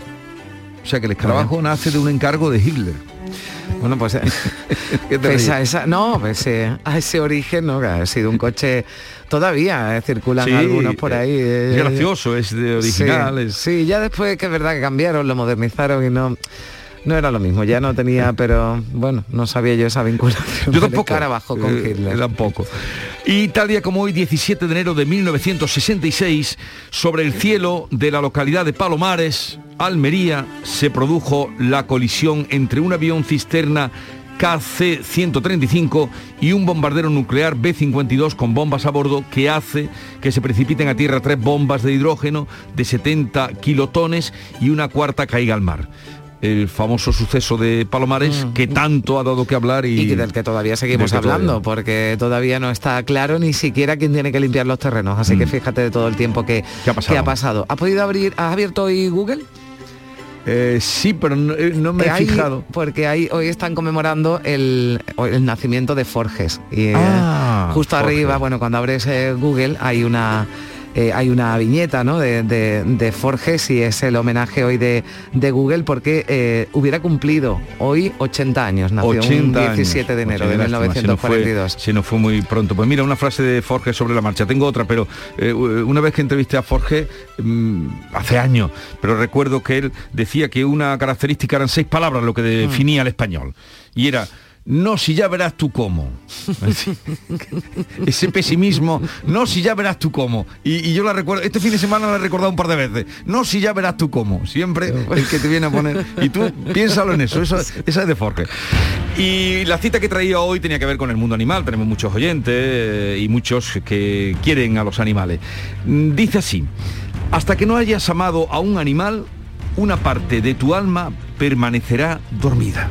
O sea que el escarabajo nace de un encargo de Hitler. Bueno, pues a esa, no, pese a ese origen, no, que ha sido un coche todavía, eh, circulan Sí, algunos por ahí. es eh, gracioso, es de original, Sí, es- sí, ya después que es verdad que cambiaron, lo modernizaron y no no era lo mismo, ya no tenía, pero bueno, no sabía yo esa vinculación. Yo tampoco. con Eh, Hitler. tampoco. Y tal día como hoy, 17 de enero de 1966, sobre el cielo de la localidad de Palomares, Almería, se produjo la colisión entre un avión cisterna KC-135 y un bombardero nuclear B-52 con bombas a bordo que hace que se precipiten a tierra tres bombas de hidrógeno de 70 kilotones y una cuarta caiga al mar. El famoso suceso de Palomares que tanto ha dado que hablar y, Mm. y del que todavía seguimos que hablando, todavía- porque todavía no está claro ni siquiera quién tiene que limpiar los terrenos. Así que fíjate de todo el tiempo que, Mm. ha pasado? que ha pasado. ¿Has podido abrir, has abierto hoy Google? Eh, sí, pero no, eh, no me Eh, he hay- fijado. Porque ahí hoy están conmemorando el, el nacimiento de Forges. Y eh, Ah, justo Forges. arriba, bueno, cuando abres eh, Google hay una eh, hay una viñeta ¿no? de, de- de Forges y es el homenaje hoy de, de Google porque eh, hubiera cumplido hoy 80 años, nació 80 un años. 17 de enero de Oye, lástima, se nos fue- 1942. Se nos fue muy pronto. Pues mira, una frase de Forge sobre la marcha. Tengo otra, pero eh, una vez que entrevisté a Forge, mm, hace años, pero recuerdo que él decía que una característica eran seis palabras lo que definía el español. Y era, no si ya verás tú cómo. Ese pesimismo, no si ya verás tú cómo. Y, y yo la recuerdo, este fin de semana la he recordado un par de veces. No si ya verás tú cómo. Siempre el que te viene a poner. Y tú piénsalo en eso, eso esa es de Forge. Y la cita que traía hoy tenía que ver con el mundo animal. Tenemos muchos oyentes eh, y muchos que quieren a los animales. Mm, Dice así, hasta que no hayas amado a un animal, una parte de tu alma permanecerá dormida.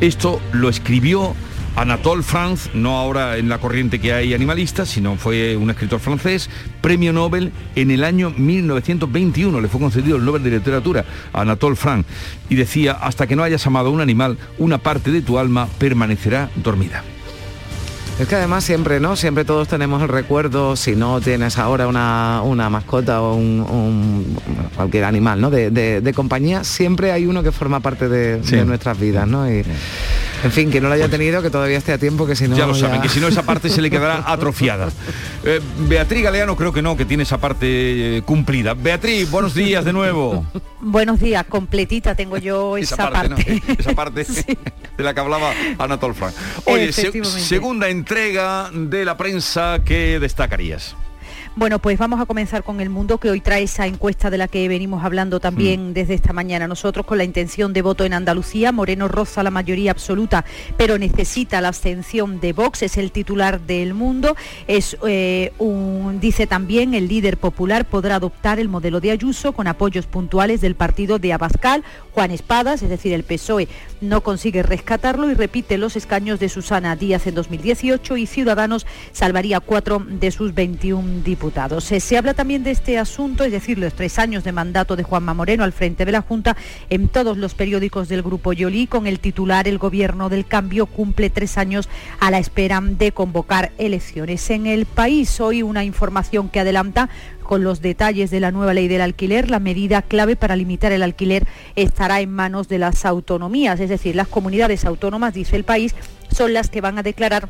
Esto lo escribió Anatole France, no ahora en la corriente que hay animalista, sino fue un escritor francés, premio Nobel en el año 1921. Le fue concedido el Nobel de Literatura a Anatole France. Y decía, hasta que no hayas amado a un animal, una parte de tu alma permanecerá dormida. Es que además siempre, ¿no? Siempre todos tenemos el recuerdo, si no tienes ahora una, una mascota o un, un- cualquier animal, ¿no? De, de- de compañía, siempre hay uno que forma parte de, Sí. de nuestras vidas, ¿no? Y, en fin, que no lo haya tenido, que todavía esté a tiempo, que si no... ya lo saben, que si no esa parte se le quedará atrofiada. Eh, Beatriz Galeano creo que no, que tiene esa parte eh, cumplida. Beatriz, buenos días de nuevo. Buenos días, completita tengo yo esa, esa parte, ¿no? esa parte de la que hablaba Anatole France. Oye, se- segunda entrega de la prensa que destacarías. Bueno, pues vamos a comenzar con el mundo que hoy trae esa encuesta de la que venimos hablando también Mm. desde esta mañana. Nosotros con la intención de voto en Andalucía, Moreno roza la mayoría absoluta, pero necesita la abstención de Vox, es el titular del mundo. Es eh, un, dice también el líder popular podrá adoptar el modelo de Ayuso con apoyos puntuales del partido de Abascal, Juan Espadas, es decir, el PSOE no consigue rescatarlo y repite los escaños de Susana Díaz en 2018 y Ciudadanos salvaría cuatro de sus 21 diputados. Eh, Se habla también de este asunto, es decir, los tres años de mandato de Juanma Moreno al frente de la Junta en todos los periódicos del Grupo Yoli con el titular El Gobierno del Cambio cumple tres años a la espera de convocar elecciones. En el país hoy una información que adelanta con los detalles de la nueva ley del alquiler, la medida clave para limitar el alquiler estará en manos de las autonomías, es decir, las comunidades autónomas, dice el país, son las que van a declarar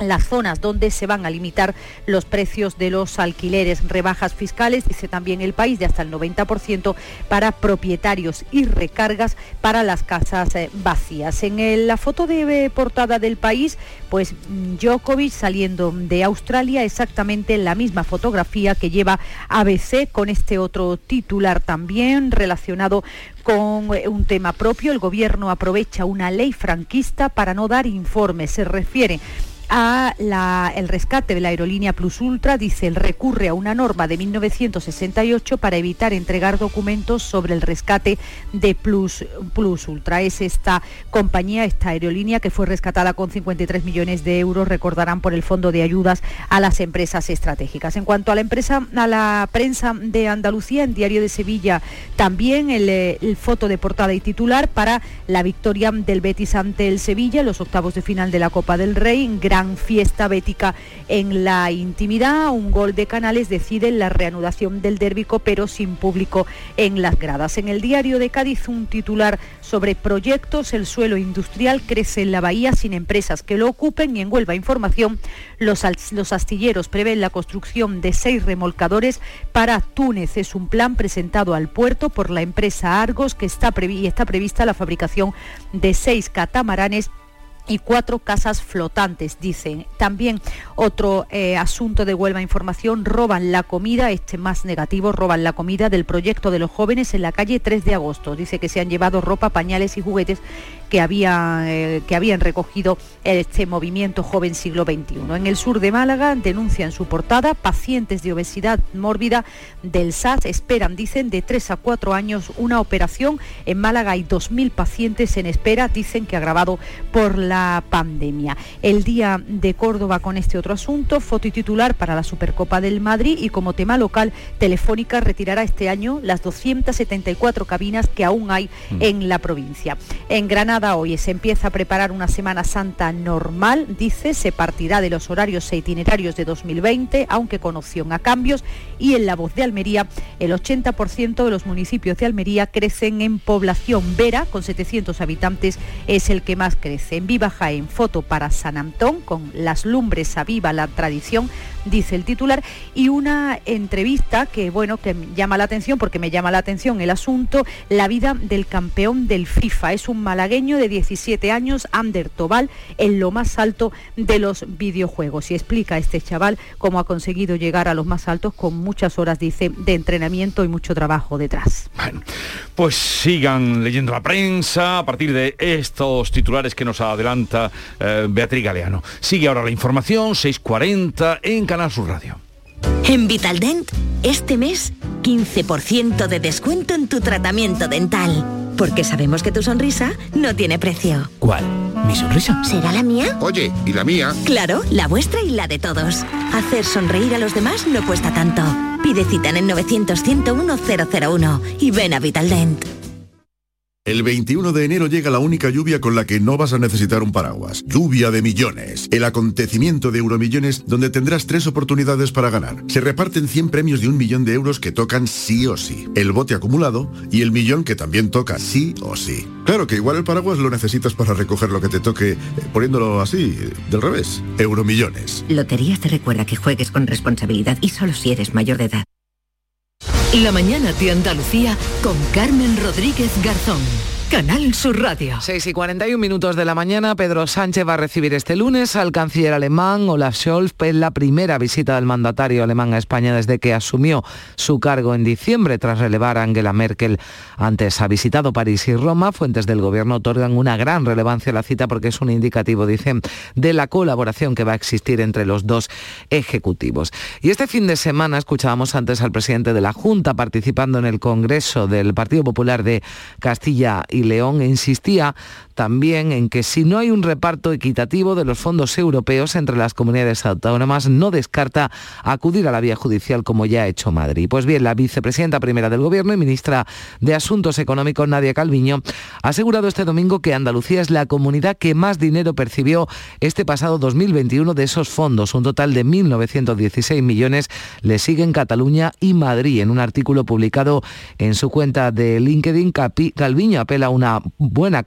las zonas donde se van a limitar los precios de los alquileres, rebajas fiscales, dice también el país, de hasta el 90% para propietarios y recargas para las casas eh, vacías. En la foto de eh, portada del país, pues mm, Djokovic saliendo de Australia, exactamente la misma fotografía que lleva ABC con este otro titular también relacionado con eh, un tema propio. El gobierno aprovecha una ley franquista para no dar informes. Se refiere a la- el rescate de la aerolínea Plus Ultra, dice, él recurre a una norma de 1968 para evitar entregar documentos sobre el rescate de Plus, Plus Ultra. Es esta compañía, esta aerolínea que fue rescatada con 53 millones de euros, recordarán por el Fondo de Ayudas a las Empresas Estratégicas. En cuanto a la empresa, a la prensa de Andalucía, en Diario de Sevilla, también el, el foto de portada y titular para la victoria del Betis ante el Sevilla los octavos de final de la Copa del Rey. Fiesta bética en la intimidad. Un gol de Canales decide la reanudación del dérbico, pero sin público en las gradas. En el diario de Cádiz, un titular sobre proyectos. El suelo industrial crece en la bahía sin empresas que lo ocupen y en Huelva Información los, los astilleros prevén la construcción de seis remolcadores para Túnez. Es un plan presentado al puerto por la empresa Argos que está, y está prevista la fabricación de seis catamaranes y cuatro casas flotantes, dicen. También otro eh, asunto de Huelva Información, roban la comida, este más negativo, roban la comida del proyecto de los jóvenes en la calle 3 de agosto. Dice que se han llevado ropa, pañales y juguetes que, había, eh, que habían recogido este movimiento joven siglo XXI. En el sur de Málaga denuncian su portada pacientes de obesidad mórbida del SAS esperan, dicen, de 3 a 4 años una operación. En Málaga hay 2.000 pacientes en espera, dicen que agravado por la pandemia. El día de Córdoba con este otro asunto, foto y titular para la Supercopa del Madrid y como tema local, Telefónica retirará este año las 274 cabinas que aún hay mm. en la provincia. En Granada hoy se empieza a preparar una Semana Santa normal, dice, se partirá de los horarios e itinerarios de 2020, aunque con opción a cambios, y en la voz de Almería, el 80% de los municipios de Almería crecen en población. Vera, con 700 habitantes, es el que más crece. En Viva en foto para San Antón, con las lumbres aviva la tradición, dice el titular, y una entrevista que, bueno, que llama la atención, porque me llama la atención el asunto, la vida del campeón del FIFA. Es un malagueño de 17 años, Ander Tobal, en lo más alto de los videojuegos. Y explica este chaval cómo ha conseguido llegar a los más altos con muchas horas, dice, de entrenamiento y mucho trabajo detrás. Bueno, pues sigan leyendo la prensa a partir de estos titulares que nos adelantan eh, Beatriz Galeano. Sigue ahora la información, 6.40 en Canal Sur Radio. En Vitaldent, este mes, 15% de descuento en tu tratamiento dental. Porque sabemos que tu sonrisa no tiene precio. ¿Cuál? ¿Mi sonrisa? ¿Será la mía? Oye, ¿y la mía? Claro, la vuestra y la de todos. Hacer sonreír a los demás no cuesta tanto. Pide cita en el 900 101 001 y ven a Vitaldent. El 21 de enero llega la única lluvia con la que no vas a necesitar un paraguas. Lluvia de millones. El acontecimiento de Euromillones donde tendrás tres oportunidades para ganar. Se reparten 100 premios de un millón de euros que tocan sí o sí. El bote acumulado y el millón que también toca sí o sí. Claro que igual el paraguas lo necesitas para recoger lo que te toque eh, poniéndolo así, del revés. Euromillones. Lotería te recuerda que juegues con responsabilidad y solo si eres mayor de edad. La mañana de Andalucía con Carmen Rodríguez Garzón. Canal Sur Radio. 6 y 41 minutos de la mañana, Pedro Sánchez va a recibir este lunes al canciller alemán Olaf Scholz. Es la primera visita del mandatario alemán a España desde que asumió su cargo en diciembre tras relevar a Angela Merkel. Antes ha visitado París y Roma. Fuentes del gobierno otorgan una gran relevancia a la cita porque es un indicativo, dicen, de la colaboración que va a existir entre los dos ejecutivos. Y este fin de semana escuchábamos antes al presidente de la Junta participando en el Congreso del Partido Popular de Castilla y León insistía también en que si no hay un reparto equitativo de los fondos europeos entre las comunidades autónomas, no descarta acudir a la vía judicial como ya ha hecho Madrid. Pues bien, la vicepresidenta primera del Gobierno y ministra de Asuntos Económicos, Nadia Calviño, ha asegurado este domingo que Andalucía es la comunidad que más dinero percibió este pasado 2021 de esos fondos. Un total de 1.916 millones le siguen Cataluña y Madrid. En un artículo publicado en su cuenta de LinkedIn, Calviño apela a una buena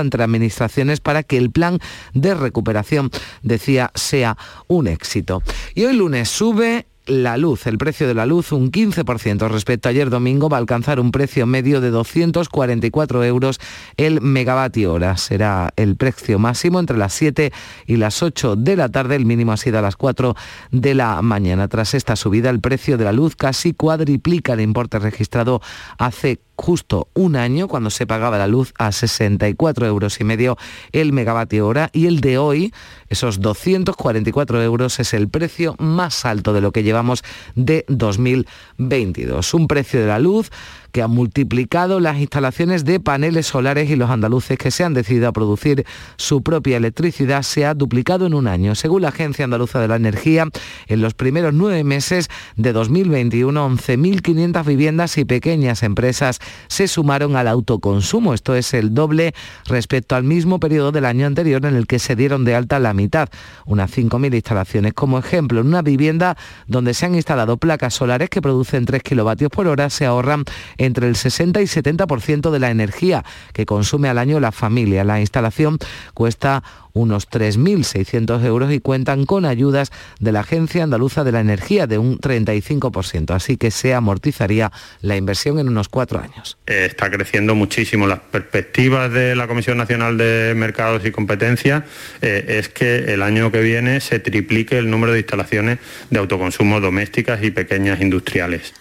entre administraciones para que el plan de recuperación, decía, sea un éxito. Y hoy lunes sube la luz, el precio de la luz un 15% respecto a ayer domingo va a alcanzar un precio medio de 244 euros el megavatio hora. Será el precio máximo entre las 7 y las 8 de la tarde, el mínimo ha sido a las 4 de la mañana. Tras esta subida, el precio de la luz casi cuadriplica el importe registrado hace justo un año cuando se pagaba la luz a 64 euros y medio el megavatio hora y el de hoy, esos 244 euros, es el precio más alto de lo que llevamos de 2022. Un precio de la luz que ha multiplicado las instalaciones de paneles solares y los andaluces que se han decidido a producir su propia electricidad se ha duplicado en un año. Según la Agencia Andaluza de la Energía, en los primeros nueve meses de 2021, 11.500 viviendas y pequeñas empresas se sumaron al autoconsumo. Esto es el doble respecto al mismo periodo del año anterior en el que se dieron de alta la mitad, unas 5.000 instalaciones. Como ejemplo, en una vivienda donde se han instalado placas solares que producen 3 kilovatios por hora, se ahorran entre el 60 y 70% de la energía que consume al año la familia. La instalación cuesta unos 3.600 euros y cuentan con ayudas de la Agencia Andaluza de la Energía de un 35%, así que se amortizaría la inversión en unos cuatro años. Está creciendo muchísimo. Las perspectivas de la Comisión Nacional de Mercados y Competencia eh, es que el año que viene se triplique el número de instalaciones de autoconsumo domésticas y pequeñas industriales.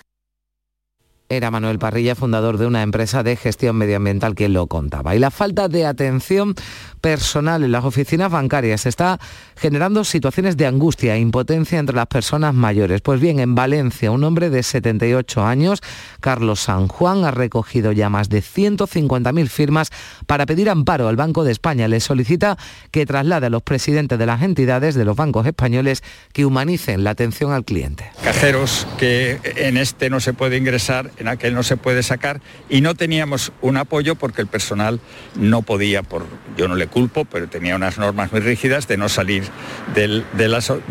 Era Manuel Parrilla, fundador de una empresa de gestión medioambiental, quien lo contaba. Y la falta de atención personal en las oficinas bancarias está generando situaciones de angustia e impotencia entre las personas mayores. Pues bien, en Valencia, un hombre de 78 años, Carlos San Juan, ha recogido ya más de 150.000 firmas para pedir amparo al Banco de España. Le solicita que traslade a los presidentes de las entidades de los bancos españoles que humanicen la atención al cliente. Cajeros que en este no se puede ingresar, en aquel no se puede sacar y no teníamos un apoyo porque el personal no podía, por yo no le culpo, pero tenía unas normas muy rígidas de no salir de,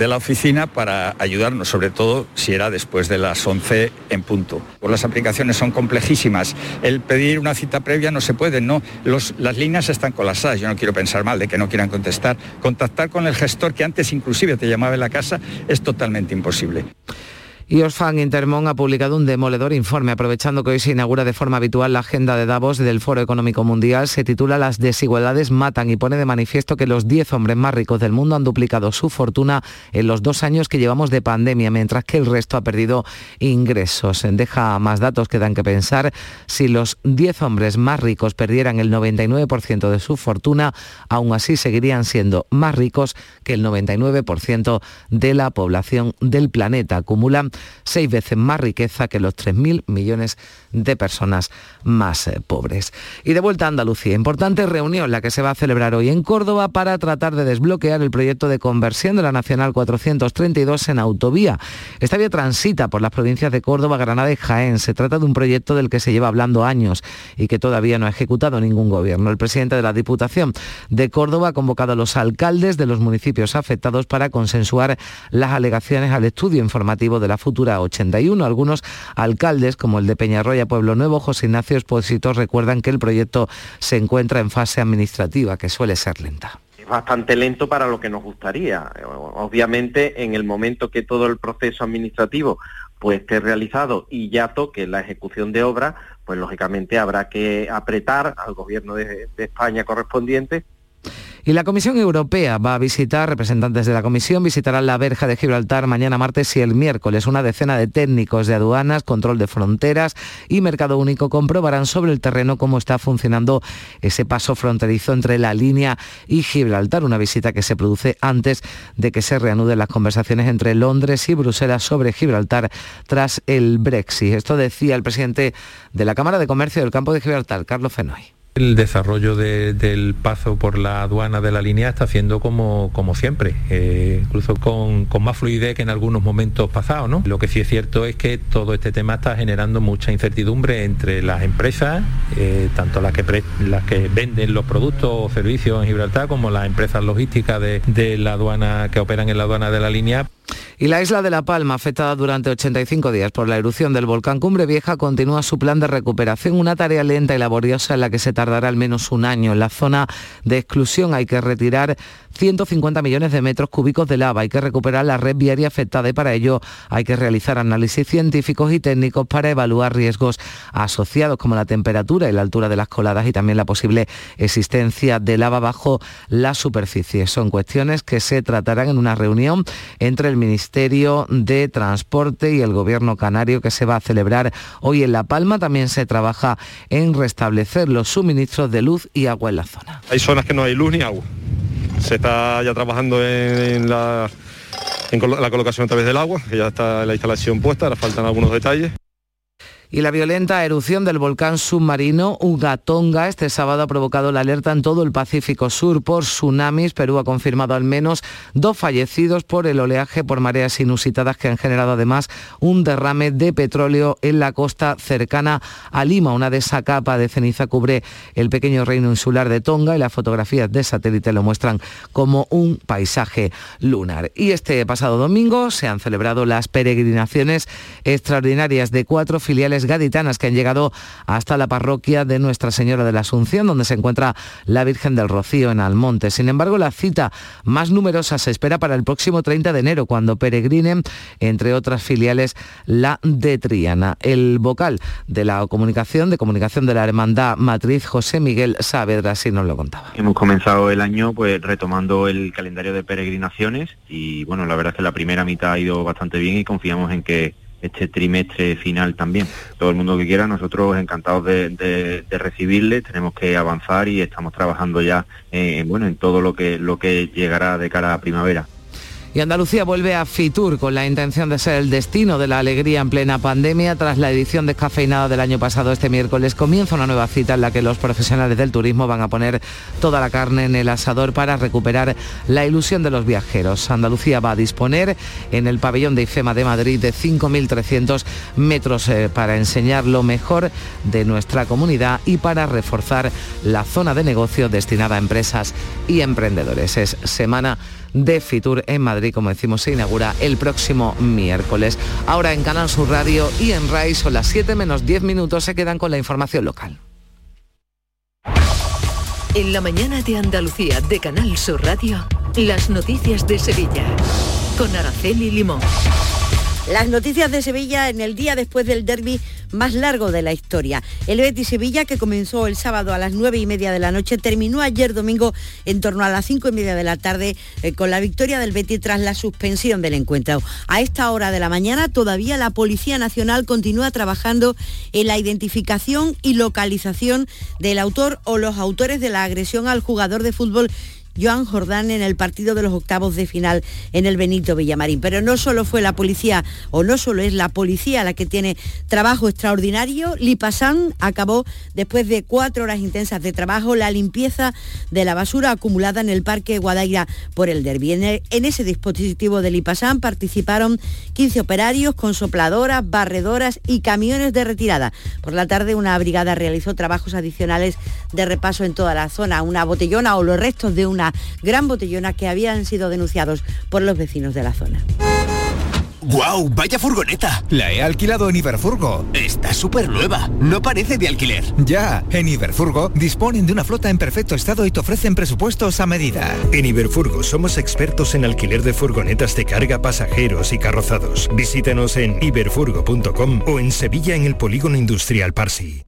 la, oficina para ayudarnos, sobre todo si era después de las 11 en punto. Pues las aplicaciones son complejísimas. El pedir una cita previa no se puede, no. Las líneas están colapsadas. Yo no quiero pensar mal de que no quieran contestar. Contactar con el gestor que antes inclusive te llamaba en la casa es totalmente imposible. Y Osfan Intermón ha publicado un demoledor informe, aprovechando que hoy se inaugura de forma habitual la agenda de Davos del Foro Económico Mundial. Se titula Las desigualdades matan y pone de manifiesto que los 10 hombres más ricos del mundo han duplicado su fortuna en los dos años que llevamos de pandemia, mientras que el resto ha perdido ingresos. Deja más datos que dan que pensar. Si los 10 hombres más ricos perdieran el 99% de su fortuna, aún así seguirían siendo más ricos que el 99% de la población del planeta. Acumulan seis veces más riqueza que los 3.000 millones de personas más eh, pobres. Y de vuelta a Andalucía, importante reunión la que se va a celebrar hoy en Córdoba para tratar de desbloquear el proyecto de conversión de la Nacional 432 en autovía. Esta vía transita por las provincias de Córdoba, Granada y Jaén. Se trata de un proyecto del que se lleva hablando años y que todavía no ha ejecutado ningún gobierno. El presidente de la Diputación de Córdoba ha convocado a los alcaldes de los municipios afectados para consensuar las alegaciones al estudio informativo de la futura 81. Algunos alcaldes, como el de Peñarroya, Pueblo Nuevo, José Ignacio Espósito, recuerdan que el proyecto se encuentra en fase administrativa, que suele ser lenta. es bastante lento para lo que nos gustaría. Obviamente, en el momento que todo el proceso administrativo pues esté realizado y ya toque la ejecución de obra, pues lógicamente habrá que apretar al gobierno de España correspondiente Y la Comisión Europea va a visitar, representantes de la Comisión visitarán la verja de Gibraltar mañana martes y el miércoles. Una decena de técnicos de aduanas, control de fronteras y mercado único comprobarán sobre el terreno cómo está funcionando ese paso fronterizo entre la línea y Gibraltar. Una visita que se produce antes de que se reanuden las conversaciones entre Londres y Bruselas sobre Gibraltar tras el Brexit. Esto decía el presidente de la Cámara de Comercio del Campo de Gibraltar, Carlos Fenoy. El desarrollo de- del paso por la aduana de la línea está haciendo como, como siempre, eh, incluso con, con más fluidez que en algunos momentos pasados. ¿no? Lo que sí es cierto es que todo este tema está generando mucha incertidumbre entre las empresas, eh, tanto las que, las que venden los productos o servicios en Gibraltar como las empresas logísticas de la aduana que operan en la aduana de la línea. Y la isla de La Palma, afectada durante 85 días por la erupción del volcán Cumbre Vieja, continúa su plan de recuperación, una tarea lenta y laboriosa en la que se tardará al menos un año. En la zona de exclusión hay que retirar 150 millones de metros cúbicos de lava, hay que recuperar la red viaria afectada y para ello hay que realizar análisis científicos y técnicos para evaluar riesgos asociados como la temperatura y la altura de las coladas y también la posible existencia de lava bajo la superficie. Son cuestiones que se tratarán en una reunión entre el Ministerio de Transporte y el Gobierno canario que se va a celebrar hoy en La Palma. También se trabaja en restablecer los suministros de luz y agua en la zona. Hay zonas que no hay luz ni agua. Se está ya trabajando en, la, en la colocación a través del agua, que ya está la instalación puesta, ahora faltan algunos detalles. Y la violenta erupción del volcán submarino Ugatonga este sábado ha provocado la alerta en todo el Pacífico Sur por tsunamis. Perú ha confirmado al menos dos fallecidos por el oleaje por mareas inusitadas que han generado además un derrame de petróleo en la costa cercana a Lima. Una de esa capa de ceniza cubre el pequeño reino insular de Tonga y las fotografías de satélite lo muestran como un paisaje lunar. Y este pasado domingo se han celebrado las peregrinaciones extraordinarias de cuatro filiales gaditanas que han llegado hasta la parroquia de Nuestra Señora de la Asunción, donde se encuentra la Virgen del Rocío en Almonte. Sin embargo, la cita más numerosa se espera para el próximo 30 de enero, cuando peregrinen, entre otras filiales, la de Triana. El vocal de la comunicación, de comunicación de la Hermandad Matriz, José Miguel Saavedra, si nos lo contaba. Hemos comenzado el año pues retomando el calendario de peregrinaciones y bueno, la verdad es que la primera mitad ha ido bastante bien y confiamos en que este trimestre final también. Todo el mundo que quiera, nosotros encantados de, recibirle, tenemos que avanzar y estamos trabajando ya eh, bueno, en todo lo que, lo que llegará de cara a primavera. Y Andalucía vuelve a Fitur con la intención de ser el destino de la alegría en plena pandemia. Tras la edición descafeinada del año pasado, este miércoles comienza una nueva cita en la que los profesionales del turismo van a poner toda la carne en el asador para recuperar la ilusión de los viajeros. Andalucía va a disponer en el pabellón de IFEMA de Madrid de 5.300 metros eh, para enseñar lo mejor de nuestra comunidad y para reforzar la zona de negocio destinada a empresas y emprendedores. Es semana de Fitur en Madrid, como decimos, se inaugura el próximo miércoles. Ahora en Canal Sur Radio y en RAI son las 7 menos 10 minutos, se quedan con la información local. En la mañana de Andalucía de Canal Sur Radio, las noticias de Sevilla, con Araceli Limón. Las noticias de Sevilla en el día después del derby más largo de la historia. El Betis Sevilla, que comenzó el sábado a las nueve y media de la noche, terminó ayer domingo en torno a las cinco y media de la tarde eh, con la victoria del Betis tras la suspensión del encuentro. A esta hora de la mañana todavía la Policía Nacional continúa trabajando en la identificación y localización del autor o los autores de la agresión al jugador de fútbol Joan Jordán en el partido de los octavos de final en el Benito Villamarín. Pero no solo fue la policía, o no solo es la policía la que tiene trabajo extraordinario, Lipasan acabó después de cuatro horas intensas de trabajo la limpieza de la basura acumulada en el Parque Guadaira por el Derby. En, ese dispositivo de Lipasan participaron 15 operarios con sopladoras, barredoras y camiones de retirada. Por la tarde una brigada realizó trabajos adicionales de repaso en toda la zona. Una botellona o los restos de una gran botellona que habían sido denunciados por los vecinos de la zona. ¡Guau! ¡Vaya furgoneta! La he alquilado en Iberfurgo. Está súper nueva. No parece de alquiler. Ya, en Iberfurgo disponen de una flota en perfecto estado y te ofrecen presupuestos a medida. En Iberfurgo somos expertos en alquiler de furgonetas de carga, pasajeros y carrozados. Visítanos en iberfurgo.com o en Sevilla en el Polígono Industrial Parsi.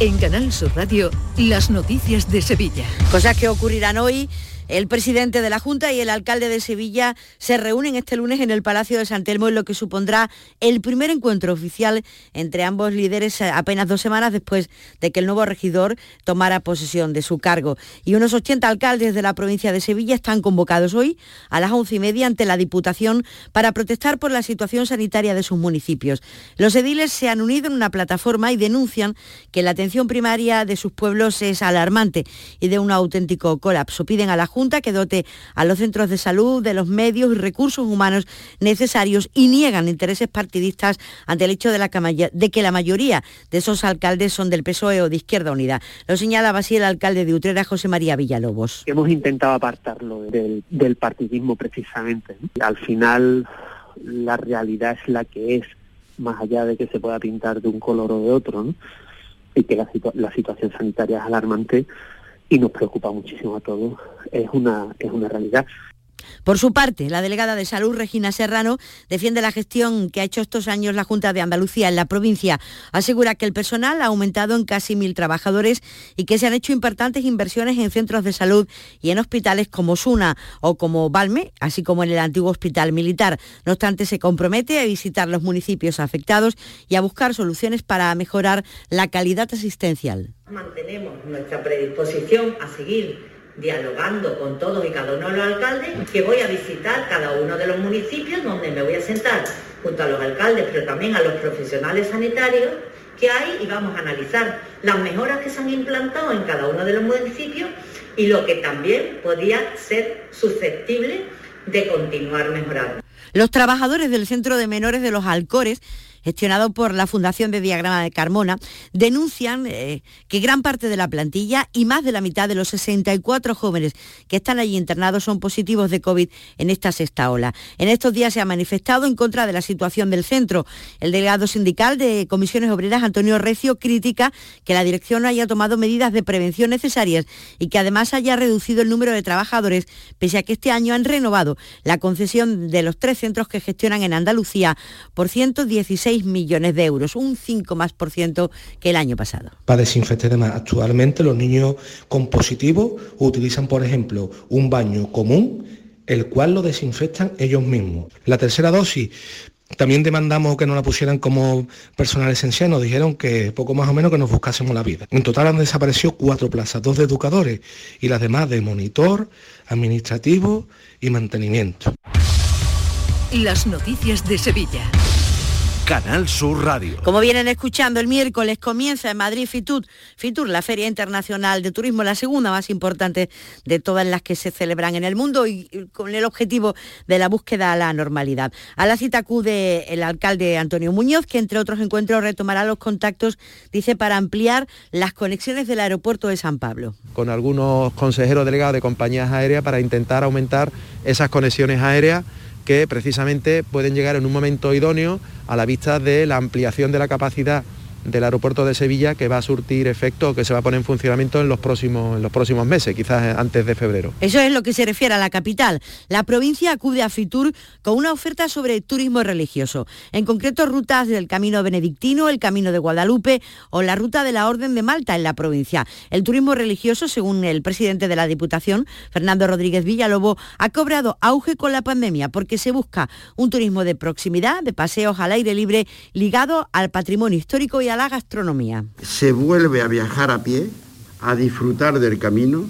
En Canal Sur Radio, las noticias de Sevilla. Cosas que ocurrirán hoy el presidente de la Junta y el alcalde de Sevilla se reúnen este lunes en el Palacio de San Telmo en lo que supondrá el primer encuentro oficial entre ambos líderes eh, apenas dos semanas después de que el nuevo regidor tomara posesión de su cargo. Y unos 80 alcaldes de la provincia de Sevilla están convocados hoy a las once y media ante la Diputación para protestar por la situación sanitaria de sus municipios. Los ediles se han unido en una plataforma y denuncian que la atención primaria de sus pueblos es alarmante y de un auténtico colapso. Piden a la Junta que dote a los centros de salud de los medios y recursos humanos necesarios y niegan intereses partidistas ante el hecho de, que la mayoría de esos alcaldes son del PSOE o de Izquierda Unida. Lo señalaba así el alcalde de Utrera, José María Villalobos. Hemos intentado apartarlo del, partidismo precisamente. Al final la realidad es la que es, más allá de que se pueda pintar de un color o de otro, y que la situación sanitaria es alarmante, y nos preocupa muchísimo a todos. Es una, es una realidad. Por su parte, la delegada de Salud, Regina Serrano, defiende la gestión que ha hecho estos años la Junta de Andalucía en la provincia. Asegura que el personal ha aumentado en casi mil trabajadores y que se han hecho importantes inversiones en centros de salud y en hospitales como Suna o como Balme, así como en el antiguo hospital militar. No obstante, se compromete a visitar los municipios afectados y a buscar soluciones para mejorar la calidad asistencial. Mantenemos nuestra predisposición a seguir dialogando con todos y cada uno de los alcaldes, que voy a visitar cada uno de los municipios donde me voy a sentar junto a los alcaldes, pero también a los profesionales sanitarios que hay y vamos a analizar las mejoras que se han implantado en cada uno de los municipios y lo que también podría ser susceptible de continuar mejorando. Los trabajadores del Centro de Menores de los Alcores gestionado por la Fundación de Diagrama de Carmona, denuncian eh, que gran parte de la plantilla y más de la mitad de los 64 jóvenes que están allí internados son positivos de COVID en esta sexta ola. En estos días se ha manifestado en contra de la situación del centro. El delegado sindical de Comisiones Obreras, Antonio Recio, critica que la dirección no haya tomado medidas de prevención necesarias y que además haya reducido el número de trabajadores, pese a que este año han renovado la concesión de los tres centros que gestionan en Andalucía por 116 millones de euros, un 5 más por ciento que el año pasado. Para desinfectar demás, actualmente los niños con positivo utilizan, por ejemplo, un baño común, el cual lo desinfectan ellos mismos. La tercera dosis también demandamos que nos la pusieran como personal esencial, nos dijeron que poco más o menos que nos buscásemos la vida. En total han desaparecido cuatro plazas, dos de educadores y las demás de monitor, administrativo y mantenimiento. Las noticias de Sevilla. Canal Sur Radio. Como vienen escuchando, el miércoles comienza en Madrid FITUR, FITUR, la Feria Internacional de Turismo, la segunda más importante de todas las que se celebran en el mundo y con el objetivo de la búsqueda a la normalidad. A la cita acude el alcalde Antonio Muñoz, que entre otros encuentros retomará los contactos, dice, para ampliar las conexiones del aeropuerto de San Pablo. Con algunos consejeros delegados de compañías aéreas para intentar aumentar esas conexiones aéreas que precisamente pueden llegar en un momento idóneo a la vista de la ampliación de la capacidad del aeropuerto de Sevilla que va a surtir efecto, que se va a poner en funcionamiento en los próximos, en los próximos meses, quizás antes de febrero. Eso es lo que se refiere a la capital. La provincia acude a Fitur con una oferta sobre turismo religioso, en concreto rutas del Camino Benedictino, el Camino de Guadalupe o la ruta de la Orden de Malta en la provincia. El turismo religioso, según el presidente de la Diputación, Fernando Rodríguez Villalobo, ha cobrado auge con la pandemia porque se busca un turismo de proximidad, de paseos al aire libre, ligado al patrimonio histórico y la gastronomía. Se vuelve a viajar a pie, a disfrutar del camino.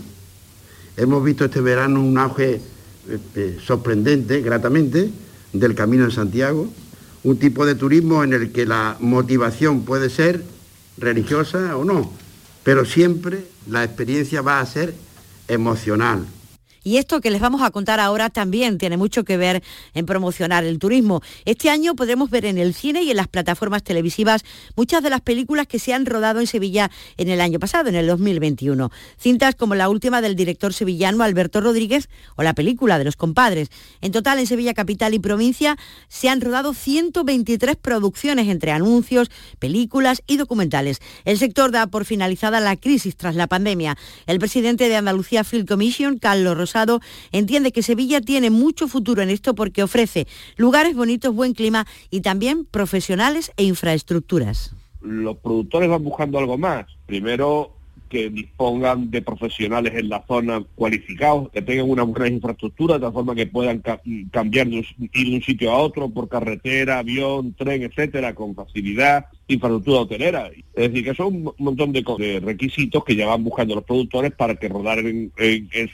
Hemos visto este verano un auge este, sorprendente, gratamente, del Camino de Santiago, un tipo de turismo en el que la motivación puede ser religiosa o no, pero siempre la experiencia va a ser emocional, y esto que les vamos a contar ahora también tiene mucho que ver en promocionar el turismo. Este año podremos ver en el cine y en las plataformas televisivas muchas de las películas que se han rodado en Sevilla en el año pasado, en el 2021. Cintas como la última del director sevillano Alberto Rodríguez o la película de los compadres. En total, en Sevilla Capital y provincia se han rodado 123 producciones entre anuncios, películas y documentales. El sector da por finalizada la crisis tras la pandemia. El presidente de Andalucía Film Commission, Carlos Rosales, entiende que Sevilla tiene mucho futuro en esto porque ofrece lugares bonitos, buen clima y también profesionales e infraestructuras. Los productores van buscando algo más. Primero, que dispongan de profesionales en la zona cualificados, que tengan una buena infraestructura, de tal forma que puedan cambiar, de ir de un sitio a otro por carretera, avión, tren, etcétera, con facilidad, infraestructura hotelera. Es decir, que son un montón de, requisitos que ya van buscando los productores para que rodar en,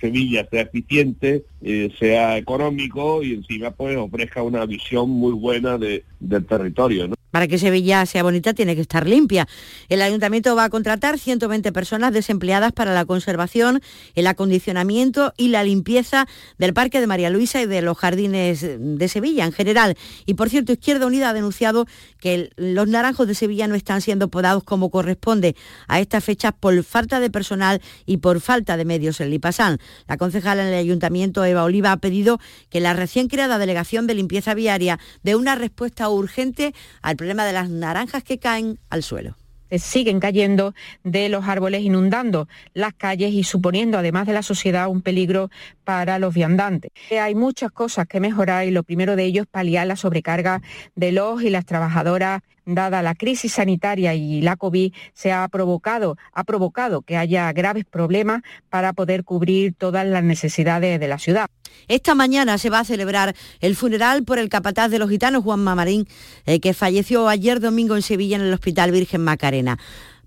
Sevilla sea eficiente, eh, sea económico y encima pues ofrezca una visión muy buena del territorio. Para que Sevilla sea bonita tiene que estar limpia. El ayuntamiento va a contratar 120 personas desempleadas para la conservación, el acondicionamiento y la limpieza del Parque de María Luisa y de los jardines de Sevilla en general. Y por cierto, Izquierda Unida ha denunciado que los naranjos de Sevilla no están siendo podados como corresponde a estas fechas por falta de personal y por falta de medios en Lipasán. La concejala en el ayuntamiento, Eva Oliva, ha pedido que la recién creada delegación de limpieza viaria dé una respuesta urgente al problema de las naranjas que caen al suelo siguen cayendo de los árboles inundando las calles y suponiendo además de la sociedad un peligro para los viandantes. Hay muchas cosas que mejorar y lo primero de ello es paliar la sobrecarga de los y las trabajadoras dada la crisis sanitaria y la COVID, se ha provocado, ha provocado que haya graves problemas para poder cubrir todas las necesidades de la ciudad. Esta mañana se va a celebrar el funeral por el capataz de los gitanos, Juan Mamarín, eh, que falleció ayer domingo en Sevilla en el Hospital Virgen Macarena.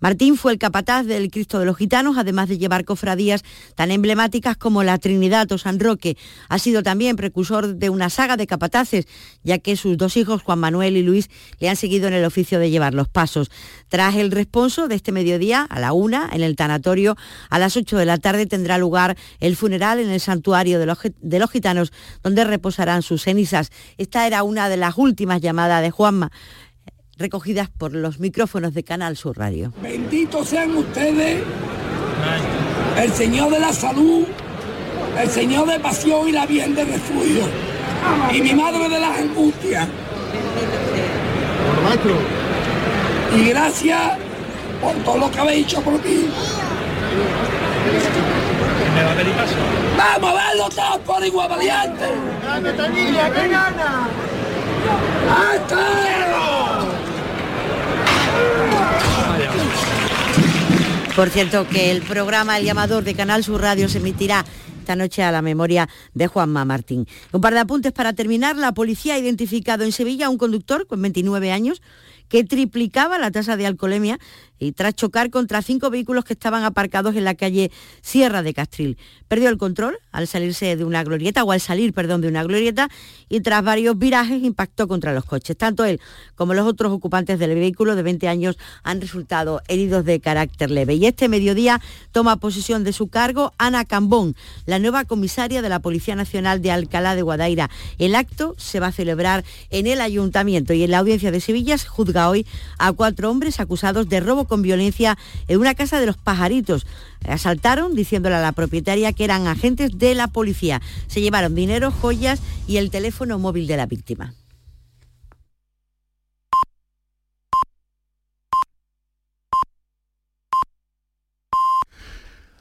Martín fue el capataz del Cristo de los Gitanos, además de llevar cofradías tan emblemáticas como la Trinidad o San Roque. Ha sido también precursor de una saga de capataces, ya que sus dos hijos, Juan Manuel y Luis, le han seguido en el oficio de llevar los pasos. Tras el responso de este mediodía, a la una, en el tanatorio, a las ocho de la tarde tendrá lugar el funeral en el santuario de los, de los gitanos, donde reposarán sus cenizas. Esta era una de las últimas llamadas de Juanma recogidas por los micrófonos de Canal Sur Radio. Benditos sean ustedes, el Señor de la salud, el Señor de pasión y la bien de refugio, y mi madre de las angustias. Y gracias por todo lo que habéis hecho por mí. Vamos a verlo todos por igual valiente. ¡Que gana! ¡Hasta! Por cierto, que el programa El Llamador de Canal Sur Radio se emitirá esta noche a la memoria de Juanma Martín. Un par de apuntes para terminar. La policía ha identificado en Sevilla a un conductor con 29 años que triplicaba la tasa de alcoholemia y tras chocar contra cinco vehículos que estaban aparcados en la calle Sierra de Castril. Perdió el control al salirse de una glorieta, o al salir, perdón, de una glorieta, y tras varios virajes impactó contra los coches. Tanto él como los otros ocupantes del vehículo de 20 años han resultado heridos de carácter leve. Y este mediodía toma posesión de su cargo Ana Cambón, la nueva comisaria de la Policía Nacional de Alcalá de Guadaira. El acto se va a celebrar en el ayuntamiento y en la audiencia de Sevilla se juzga hoy a cuatro hombres acusados de robo con violencia en una casa de los pajaritos. Asaltaron diciéndole a la propietaria que eran agentes de la policía. Se llevaron dinero, joyas y el teléfono móvil de la víctima.